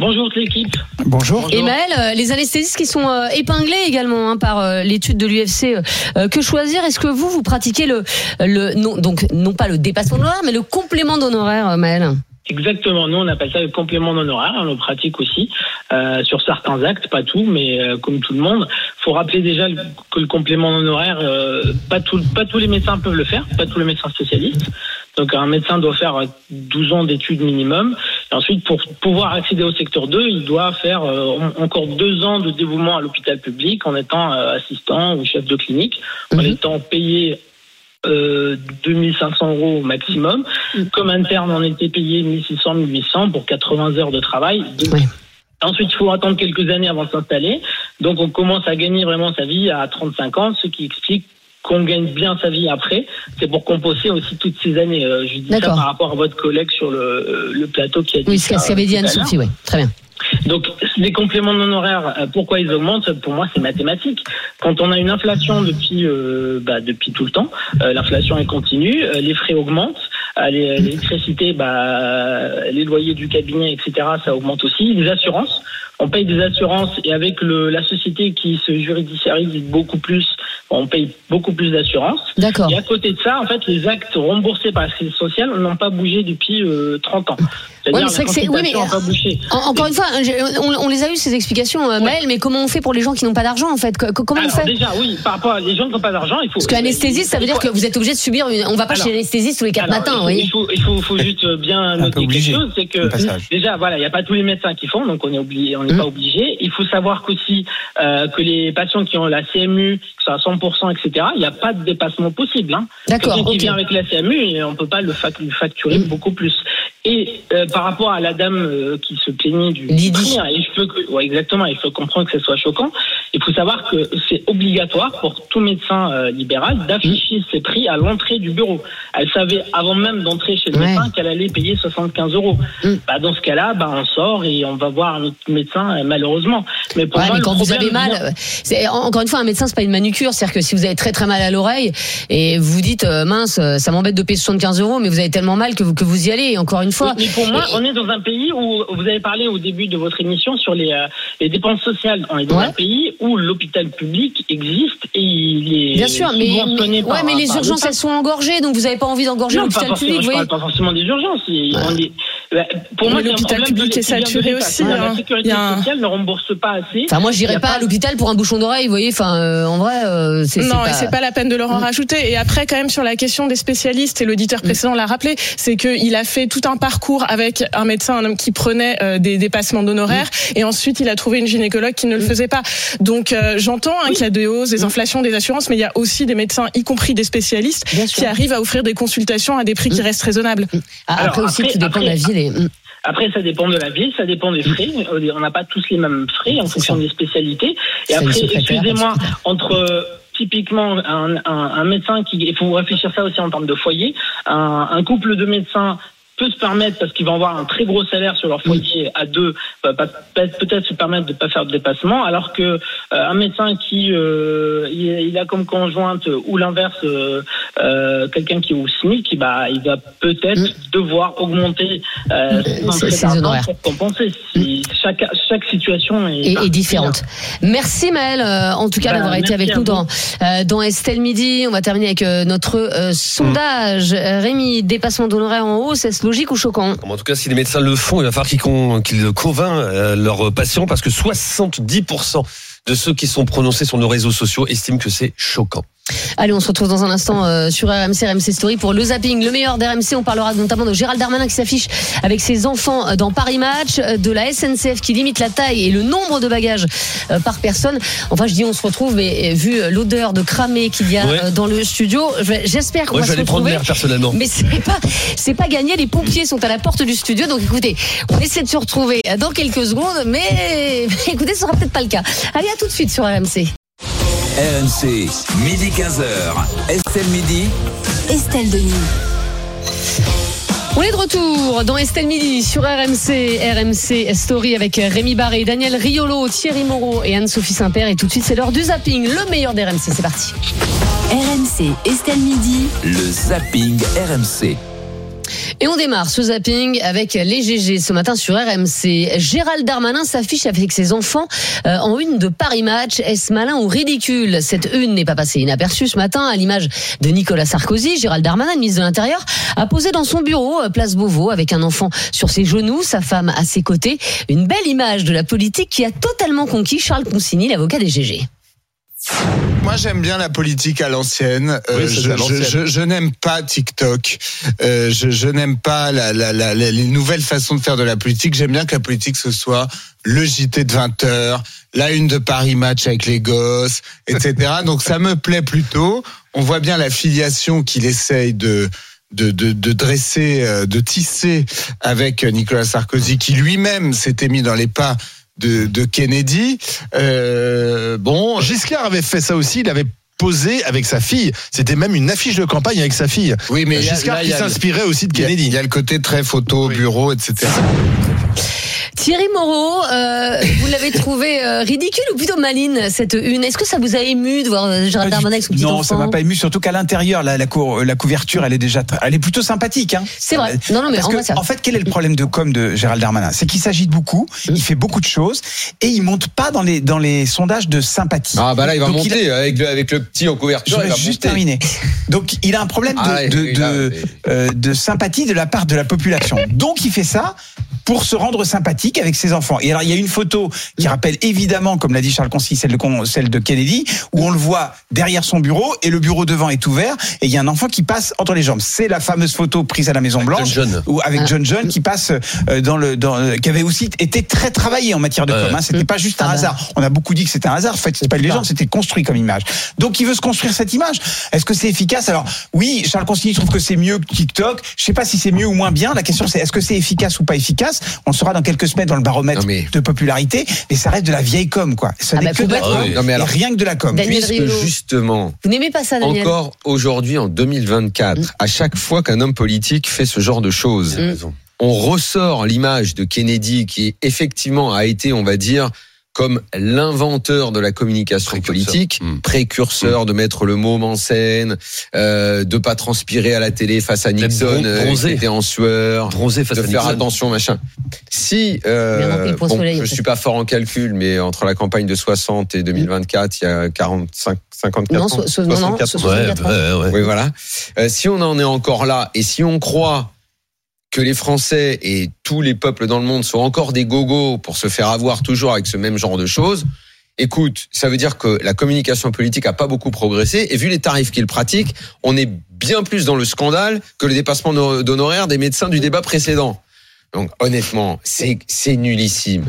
S10: Bonjour toute l'équipe.
S6: Bonjour.
S3: Et Maël, euh, les anesthésistes qui sont euh, épinglés également hein, par euh, l'étude de l'UFC. euh, que choisir? Est-ce que vous vous pratiquez le, le non donc non pas le dépassement d'honoraire, mais le complément d'honoraire, Maël?
S11: Exactement, nous on appelle ça le complément d'honoraire, on le pratique aussi euh, sur certains actes, pas tout, mais euh, comme tout le monde. faut rappeler déjà le- que le complément d'honoraire, euh, pas, tout, pas tous les médecins peuvent le faire, pas tous les médecins spécialistes. Donc un médecin doit faire euh, 12 ans d'études minimum. Et ensuite, pour pouvoir accéder au secteur 2, il doit faire euh, en- encore deux ans de dévouement à l'hôpital public en étant euh, assistant ou chef de clinique, en
S3: Mhm.
S11: étant payé euh, 2500 euros au maximum. Comme interne, on était payé 1600, 1800 pour 80 heures de travail. Ensuite, il faut attendre quelques années avant de s'installer. Donc, on commence à gagner vraiment sa vie à 35 ans, ce qui explique qu'on gagne bien sa vie après. C'est pour compenser aussi toutes ces années. Euh, je dis ça par rapport à votre collègue sur le, le plateau qui a dit
S3: Oui, ce qu'avait dit
S11: l'heure.
S3: Anne-Sophie, ouais. Très bien.
S11: Donc, les compléments d'honoraires, euh, pourquoi ils augmentent? Pour moi, c'est mathématique. Quand on a une inflation depuis euh, bah, depuis tout le temps, euh, l'inflation est continue, euh, les frais augmentent, l'électricité, bah, les loyers du cabinet, etc., ça augmente aussi. Les assurances, on paye des assurances et avec le, la société qui se juridiciarise beaucoup plus, on paye beaucoup plus d'assurances.
S3: D'accord.
S11: Et à côté de ça, en fait, les actes remboursés par la sécurité sociale n'ont pas bougé depuis euh, 30 ans.
S3: Ouais, mais c'est vrai
S11: la
S3: que c'est- oui, mais-
S11: pas bougé.
S3: En- encore une fois, on, on les a eu ces explications, euh, Maël, mais comment on fait pour les gens qui n'ont pas d'argent en fait? Co- co- Comment
S11: Alors
S3: on fait?
S11: déjà, oui, par rapport à les gens qui n'ont pas d'argent, il faut.
S3: Parce qu'anesthésiste, ça veut dire que vous êtes obligé de subir une. On va pas
S11: Alors-
S3: chez l'anesthésiste tous les quatre matins,
S11: il
S3: vous
S11: faut,
S3: voyez.
S11: il faut, il faut, faut juste bien
S6: Un peu
S11: noter quelque
S6: obligé,
S11: chose, c'est que déjà, voilà, il n'y a pas tous les médecins qui font, donc on est obligé, on n'est
S3: Mm.
S11: pas obligé. Il faut savoir qu'aussi euh, que les patients qui ont la CMU, qui sont à 100%, etc., il n'y a pas de dépassement possible. Hein.
S3: D'accord,
S11: Quelqu'un qui vient avec la CMU, et on peut pas le fac- facturer
S3: Mm.
S11: beaucoup plus. Et euh, par rapport à la dame euh, qui se plaignait du, prix, hein, et je peux que, ouais, exactement, il faut comprendre que ce soit choquant. Il faut savoir que c'est obligatoire pour tout médecin euh, libéral d'afficher ses prix à l'entrée du bureau. Elle savait avant même d'entrer chez le
S3: Ouais.
S11: médecin qu'elle allait payer 75 euros.
S3: Mm.
S11: Bah, dans ce cas-là, bah, on sort et on va voir un autre médecin, malheureusement. Mais pour
S3: Ouais,
S11: moi,
S3: mais quand vous avez mal, c'est encore une fois un médecin c'est pas une manucure, c'est-à-dire que si vous avez très très mal à l'oreille et vous vous dites mince, ça m'embête de payer 75 euros, mais vous avez tellement mal que vous que vous y allez. Et encore une fois,
S11: Oui, mais pour moi, on est dans un pays où vous avez parlé au début de votre émission sur les, euh, les dépenses sociales. On est dans
S3: Ouais.
S11: un pays où l'hôpital public existe et il est
S3: bien sûr, mais, mais-
S11: par-
S3: ouais, mais les urgences elles sont engorgées, donc vous avez pas envie d'engorger l'hôpital public,
S11: je
S3: vous voyez.
S11: parle pas forcément des urgences. Il- on est- bah, pour moi,
S7: l'hôpital public est saturé aussi,
S11: La
S7: hein.
S11: sécurité
S7: Il y a un-
S11: sociale ne rembourse pas assez.
S3: Enfin, moi, j'irai pas à l'hôpital pour un bouchon d'oreille, vous voyez. Enfin, euh, en vrai, euh, c'est c'est
S7: Non,
S3: pas.
S7: et c'est pas la peine de leur en rajouter. Et après, quand même, sur la question des spécialistes, et l'auditeur précédent l'a rappelé, c'est qu'il a fait tout un parcours avec un médecin, un homme qui prenait euh, des dépassements d'honoraires, et ensuite il a trouvé une gynécologue qui ne le faisait pas. Donc euh, j'entends hein, qu'il y a des hausses, des inflations, des assurances, mais il y a aussi des médecins, y compris des spécialistes,
S3: Bien sûr.
S7: qui arrivent à offrir des consultations à des prix qui restent raisonnables.
S3: Ah,
S11: Alors,
S3: après aussi,
S11: après-
S3: tout dépend de la ville. Et... Mm.
S11: Après, ça dépend de la ville, ça dépend des frais. On n'a pas tous les mêmes frais en fonction
S3: ça.
S11: des spécialités. Et
S3: Ça,
S11: après, excusez-moi, entre euh, typiquement un, un, un médecin qui, il faut réfléchir ça aussi en termes de foyer, un, un couple de médecins peut se permettre parce qu'ils vont avoir un très gros salaire sur leur foyer à deux va peut-être se permettre de pas faire de dépassement alors que euh, un médecin qui euh, il, a comme conjointe ou l'inverse euh, euh, quelqu'un qui est au SMIC bah il va peut-être devoir augmenter euh, ses
S3: honoraires.
S11: pour compenser Si chaque chaque situation est,
S3: et, et
S11: particulière.
S3: différente. Merci Maël, euh, en tout cas
S11: Bah,
S3: d'avoir été avec nous dans euh, dans Estelle Midi. On va terminer avec euh, notre euh, sondage. Euh, Rémi, dépassement d'honoraires en hausse, est-ce
S4: En tout cas, si les médecins le font, il va falloir qu'ils con- qu'ils convainquent leurs patients parce que 70% de ceux qui sont prononcés sur nos réseaux sociaux estiment que c'est choquant.
S3: Allez, on se retrouve dans un instant euh, sur RMC, RMC Story pour le zapping, le meilleur d'RMC. On parlera notamment de Gérald Darmanin qui s'affiche avec ses enfants euh, dans Paris Match, euh, de la SNCF qui limite la taille et le nombre de bagages euh, par personne. Enfin, je dis on se retrouve, mais euh, vu l'odeur de cramé qu'il y a
S4: Ouais.
S3: euh, dans le studio, j'espère qu'on va
S4: je
S3: se
S4: vais aller prendre l'air personnellement.
S3: Mais c'est pas, c'est pas gagné. Les pompiers sont à la porte du studio. Donc écoutez, on essaie de se retrouver dans quelques secondes. Mais écoutez, ce sera peut-être pas le cas. Allez, à tout de suite sur RMC.
S2: RMC, midi 15h. Estelle Midi.
S1: Estelle Denis.
S3: On est de retour dans Estelle Midi sur RMC, RMC Story avec Rémi Barré, Daniel Riolo, Thierry Moreau et Anne-Sophie Saint-Père. Et tout de suite, c'est l'heure du zapping, le meilleur des RMC. C'est parti.
S1: RMC, Estelle Midi.
S2: Le zapping RMC.
S3: Et on démarre ce zapping avec les GG ce matin sur RMC. Gérald Darmanin s'affiche avec ses enfants euh, en une de Paris Match. Est-ce malin ou ridicule? Cette une n'est pas passée inaperçue ce matin à l'image de Nicolas Sarkozy. Gérald Darmanin, ministre de l'Intérieur, a posé dans son bureau, euh, place Beauvau, avec un enfant sur ses genoux, sa femme à ses côtés. Une belle image de la politique qui a totalement conquis Charles Consigny, l'avocat des GG.
S12: Moi, j'aime bien la politique à l'ancienne. Euh,
S4: Oui,
S12: je
S4: à l'ancienne.
S12: je, je, je n'aime pas TikTok. Euh, je n'aime pas la, la, la, la- les nouvelles façons de faire de la politique. J'aime bien que la politique ce soit le JT de 20 heures, la une de Paris Match avec les gosses, etc. Donc ça me plaît plutôt. On voit bien la filiation qu'il essaye de de, de, de dresser, euh, de tisser avec Nicolas Sarkozy, qui lui-même s'était mis dans les pas de, de Kennedy. Euh, bon,
S13: Giscard avait fait ça aussi, il avait posé avec sa fille. C'était même une affiche de campagne avec sa fille.
S12: Oui, mais
S13: Giscard
S12: là,
S13: qui s'inspirait aussi de Kennedy.
S12: il y a le côté très photo, bureau, etc.
S3: Thierry Moreau, euh, vous l'avez trouvé euh, ridicule ou plutôt maline cette une? Est-ce que ça vous a ému de voir euh, Gérald
S6: Pas du-
S3: Darmanin avec son petit
S6: non,
S3: enfant?
S6: ça m'a pas ému, surtout qu'à l'intérieur, la, la, cou- la couverture, elle est déjà, elle est plutôt sympathique. Hein.
S3: C'est vrai. Non, non, mais
S6: Parce
S3: en
S6: que,
S3: vrai, ça-
S6: en fait, quel est le problème de com de Gérald Darmanin? C'est qu'il s'agite beaucoup, il fait beaucoup de choses et il monte pas dans les dans les sondages de sympathie.
S5: Ah bah là, il va
S6: Donc,
S5: monter avec, le, avec le petit en
S6: Je
S5: couverture. il
S6: vais
S5: va
S6: juste
S5: monter.
S6: terminer. Donc, il a un problème de,
S5: Ah
S6: de, de, euh, de sympathie de la part de la population. Donc, il fait ça pour se rendre sympathique avec ses enfants. Et alors, il y a une photo qui rappelle évidemment, comme l'a dit Charles Concy, celle de, Con- celle de Kennedy, où on le voit derrière son bureau et le bureau devant est ouvert et il y a un enfant qui passe entre les jambes. C'est la fameuse photo prise à la Maison Blanche
S4: John John.
S6: ou avec. John John qui passe euh, dans le dans euh, qui avait aussi été très travaillé en matière de com. Hein. C'était pas juste un
S3: Ah bah.
S6: hasard. On a beaucoup dit que c'était un hasard. En fait, c'est pas une légende, c'était construit comme image. Donc, il veut se construire cette image. Est-ce que c'est efficace? Alors, oui, Charles Consigny trouve que c'est mieux que TikTok. Je sais pas si c'est mieux ou moins bien. La question, c'est est-ce que c'est efficace ou pas efficace? On saura dans quelques semaines dans le baromètre
S5: mais-
S6: de popularité. Mais ça reste de la vieille com, quoi. Ça
S3: Ah
S6: n'est
S3: bah,
S6: que de la
S3: complètement.
S6: com.
S5: Non, mais
S6: Et
S5: alors-
S6: rien que de la com.
S3: Daniel
S5: Puisque justement,
S3: Vous n'aimez pas ça, Daniel
S5: encore aujourd'hui en 2024, à chaque fois qu'un homme politique fait ce genre de choses,
S3: Mm.
S5: on ressort l'image de Kennedy qui effectivement a été, on va dire, comme l'inventeur de la communication
S4: Précurseur.
S5: politique,
S4: Mm.
S5: précurseur de mettre le môme en scène, euh, de pas transpirer à la télé face à Nixon, euh,
S4: bronzé.
S5: était en sueur,
S4: Bronzé face
S5: de
S4: à
S5: faire
S4: Nixon.
S5: attention, machin. Si, euh, bon,
S3: soleil, en
S5: je
S3: fait.
S5: suis pas fort en calcul, mais entre la campagne de 60 et 2024, il y a 45, 54
S3: Non,
S5: ans.
S3: so- so- non, non,
S5: 64
S3: so-
S5: ans.
S4: Ouais,
S3: 64 ans.
S4: ouais, ouais.
S5: Oui, voilà. Euh, si on en est encore là, et si on croit que les Français et tous les peuples dans le monde sont encore des gogos pour se faire avoir toujours avec ce même genre de choses, écoute, ça veut dire que la communication politique a pas beaucoup progressé, et vu les tarifs qu'ils pratiquent, on est bien plus dans le scandale que le dépassement d'hon- d'honoraires des médecins du débat précédent. Donc honnêtement, c'est c'est nullissime.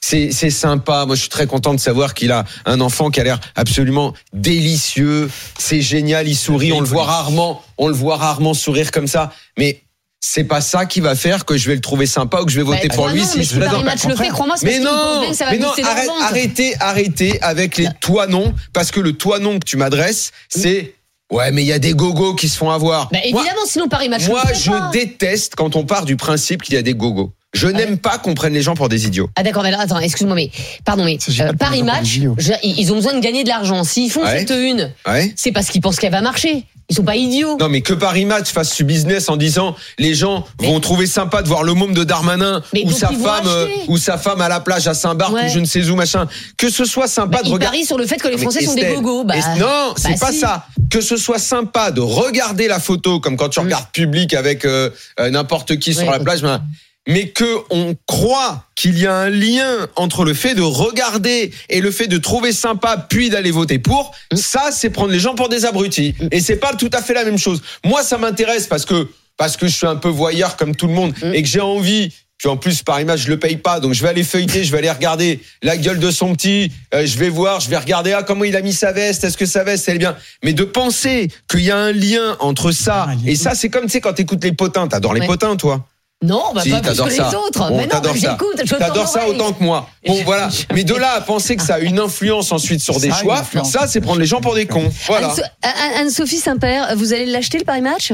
S5: C'est c'est sympa. Moi, je suis très content de savoir qu'il a un enfant qui a l'air absolument délicieux. C'est génial. Il sourit. On le voit rarement. On le voit rarement sourire comme ça. Mais c'est pas ça qui va faire que je vais le trouver sympa ou que je vais voter
S3: Bah,
S5: pour
S3: bah
S5: lui
S3: non,
S5: si je
S3: le fait, crois-moi,
S5: Mais non,
S3: bien que ça va
S5: mais non, arrête- arrêtez, arrêtez avec les toi non, parce que le toi non que tu m'adresses, c'est ouais, mais il y a des gogos qui se font avoir.
S3: Bah,
S5: Moi-
S3: évidemment, sinon Paris Match
S5: moi,
S3: le fait
S5: je déteste quand on part du principe qu'il y a des gogos. Je n'aime pas qu'on prenne les gens pour des idiots.
S3: Ah d'accord, mais alors, attends, excuse-moi, mais pardon, mais
S6: pas
S3: euh, Paris Match, je ils ont besoin de gagner de l'argent. S'ils font
S5: Ouais.
S3: cette une,
S5: Ouais.
S3: c'est parce qu'ils pensent qu'elle va marcher. Ils sont pas idiots.
S5: Non, mais que Paris Match fasse ce business en disant les gens
S3: Mais-
S5: vont trouver sympa de voir le môme de Darmanin
S3: Mais
S5: ou
S3: donc
S5: sa
S3: ils vont
S5: femme euh,
S3: acheter.
S5: ou sa femme à la plage à Saint-Barth
S3: Ouais.
S5: ou je ne sais où machin. Que ce soit sympa
S3: Bah,
S5: de
S3: ils
S5: regarder.
S3: parient sur le fait que les
S5: Mais
S3: Français sont des
S5: Estelle,
S3: gogos. Bah,
S5: Est- non, c'est
S3: bah,
S5: pas
S3: si.
S5: ça. Que ce soit sympa de regarder la photo comme quand tu
S3: Mm.
S5: regardes public avec euh, euh, n'importe qui sur
S3: Ouais.
S5: la plage, ben, mais que on croit qu'il y a un lien entre le fait de regarder et le fait de trouver sympa puis d'aller voter pour,
S3: Mm.
S5: ça c'est prendre les gens pour des abrutis. Et c'est pas tout à fait la même chose. Moi ça m'intéresse parce que parce que je suis un peu voyeur comme tout le monde
S3: Mm.
S5: et que j'ai envie puis en plus, par image, je le paye pas, donc je vais aller feuilleter, je vais aller regarder la gueule de son petit, euh, je vais voir, je vais regarder ah comment il a mis sa veste, est-ce que sa veste elle est bien? Mais de penser qu'il y a un lien entre ça
S6: Ah,
S5: et ça, c'est comme tu sais quand t'écoutes les potins, t'adores les potins, toi.
S3: Non, bah
S5: Si,
S3: pas plus que
S5: ça.
S3: les autres. Mais non, mais j'écoute,
S5: T'adores ça autant que moi. Bon, voilà. Mais de là à penser que ça a une influence ensuite sur des
S6: Ça
S5: choix, ça, c'est prendre les gens pour des cons. Voilà.
S3: Anne- Anne- Anne-Sophie Saint-Père, vous allez l'acheter le Paris Match?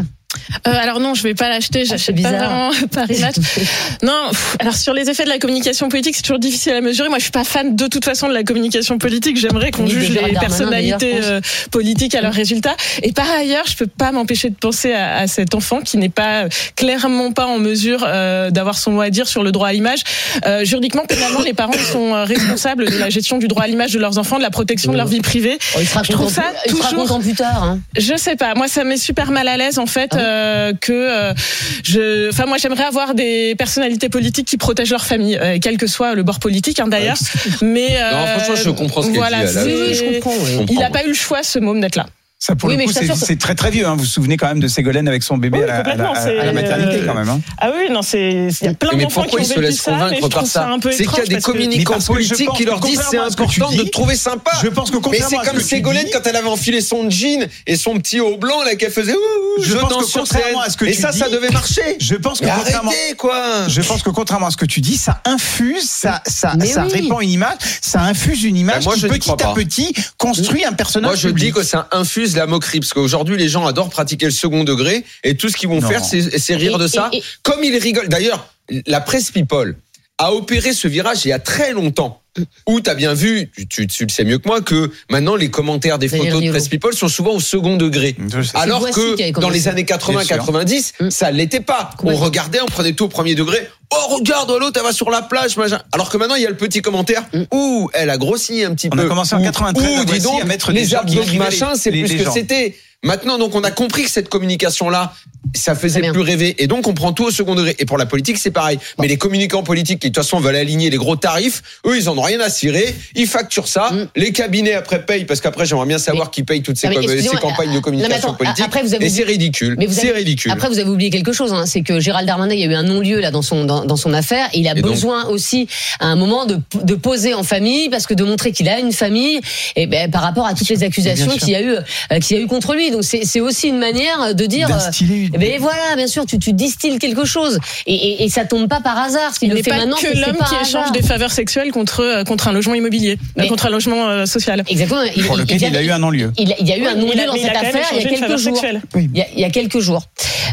S7: Euh, alors non, je vais pas l'acheter. J'achète pas
S3: bizarre.
S7: vraiment Paris Match. Non. pff, alors sur les effets de la communication politique, c'est toujours difficile à mesurer. Moi, je suis pas fan de toute façon de la communication politique. J'aimerais qu'on juge les personnalités euh, politiques à leurs résultats. Et par ailleurs, je peux pas m'empêcher de penser à, à cet enfant qui n'est pas clairement pas en mesure euh, d'avoir son mot à dire sur le droit à l'image. Euh, juridiquement, pénalement, les parents sont euh, responsables de la gestion du droit à l'image de leurs enfants, de la protection de leur vie privée.
S3: Oh, il sera
S7: Je trouve ça
S3: plus- il sera
S7: toujours
S3: content plus tard. hein.
S7: je sais pas. Moi, ça met super mal à l'aise en fait
S3: Ah
S7: euh, que euh, je. Enfin, moi, j'aimerais avoir des personnalités politiques qui protègent leur famille, euh, quel que soit le bord politique, hein, d'ailleurs. Mais euh,
S5: Non, franchement, je comprends ce qu'elle
S7: voilà,
S5: dit,
S3: comprends.
S5: Je comprends.
S7: Il n'a pas eu le choix, ce môme, d'être là.
S6: Ça, pour
S3: Oui,
S6: le coup, c'est très très vieux. Hein. Vous vous souvenez quand même de Ségolène avec son bébé
S7: Oui,
S6: à, la, à la-
S7: complètement,
S6: à
S7: c'est-
S6: la maternité quand même. Hein.
S7: Ah oui, non, c'est. Il y a plein d'enfants qui
S5: pourquoi
S7: ont
S5: ils se laissent
S7: ça,
S5: convaincre par
S7: ça
S5: ça C'est qu'il y a des communicants
S6: que
S5: politiques qui leur disent c'est important de
S6: dis,
S5: te trouver sympa.
S6: Je pense que
S5: Mais
S6: contrairement
S5: c'est
S6: à ce
S5: comme
S6: que tu
S5: Ségolène
S6: dis-
S5: quand elle avait enfilé son jean et son petit haut blanc là qu'elle faisait ouh,
S6: Je
S5: je,
S6: pense que contrairement à ce que
S5: Et
S6: tu
S5: ça, ça
S6: dis-
S5: devait marcher.
S6: Je pense que contrairement,
S5: arrêtez quoi.
S6: je pense que contrairement à ce que tu dis, ça infuse, ça, ça, ça répand une image, ça infuse une image
S5: Bah, moi,
S6: qui petit à petit construit un personnage.
S5: Moi, je dis que ça infuse la moquerie parce qu'aujourd'hui, les gens adorent pratiquer le second degré et tout ce qu'ils vont
S6: Non.
S5: faire, c'est c'est rire
S3: Et-
S5: de ça.
S3: et- et-
S5: Comme ils rigolent. D'ailleurs, la presse people a opéré ce virage il y a très longtemps. Où tu as bien vu, tu, tu, tu le sais mieux que moi, que maintenant les commentaires des photos de presse people sont souvent au second degré. Alors que dans les années
S6: Bien sûr.
S5: 80-90,
S3: Mm.
S5: ça l'était pas. On regardait, on prenait tout au premier degré. Oh, regarde, l'autre, elle va sur la plage, machin. Alors que maintenant, il y a le petit commentaire.
S3: Mm.
S5: Ouh, elle a grossi un petit
S6: On
S5: peu.
S6: a commencé en
S5: Ouh,
S6: 93
S5: ouh,
S6: à
S5: dis donc,
S6: à mettre des
S5: les
S6: gens qui
S5: machin, c'est plus que c'était. Maintenant, donc, on a compris que cette communication-là, ça faisait plus rêver. Et donc, on prend tout au second degré. Et pour la politique, c'est pareil. Mais les communicants politiques qui, de toute façon, veulent aligner les gros tarifs, eux, ils en ont rien à cirer. Ils facturent ça.
S3: Mm.
S5: Les cabinets, après, payent. Parce qu'après, j'aimerais bien savoir qui paye toutes ces, com- campagnes de
S3: non,
S5: communication
S3: attends,
S5: politique.
S3: après, vous avez
S5: Et c'est ridicule. C'est ridicule.
S3: Après, vous avez oublié quelque chose, hein, c'est que Gérald Darmanin, il y a eu un non-lieu là dans son dans, dans son affaire. Et il a
S5: Et
S3: besoin aussi à un moment de, de poser en famille, parce que de montrer qu'il a une famille, et ben par rapport à toutes les accusations qu'il y a eu euh, qu'il y a eu contre lui. Donc c'est aussi une manière de dire. euh,
S6: D'instiller.
S3: eh ben voilà, bien sûr, tu, tu distilles quelque chose et, et, et ça tombe pas par hasard. S'il
S7: Il n'est
S3: fait
S7: pas
S3: maintenant,
S7: que l'homme qui échange
S3: hasard.
S7: des faveurs sexuelles contre euh, contre un logement immobilier, euh,
S3: Mais-
S7: contre un logement euh, social.
S3: Exactement. Il,
S6: Pour lequel il a eu un non-lieu.
S3: il, il y a eu un non-lieu
S7: il
S3: dans
S7: il
S3: cette affaire il y a
S7: une
S3: quelques jours. Il y, il y a quelques jours.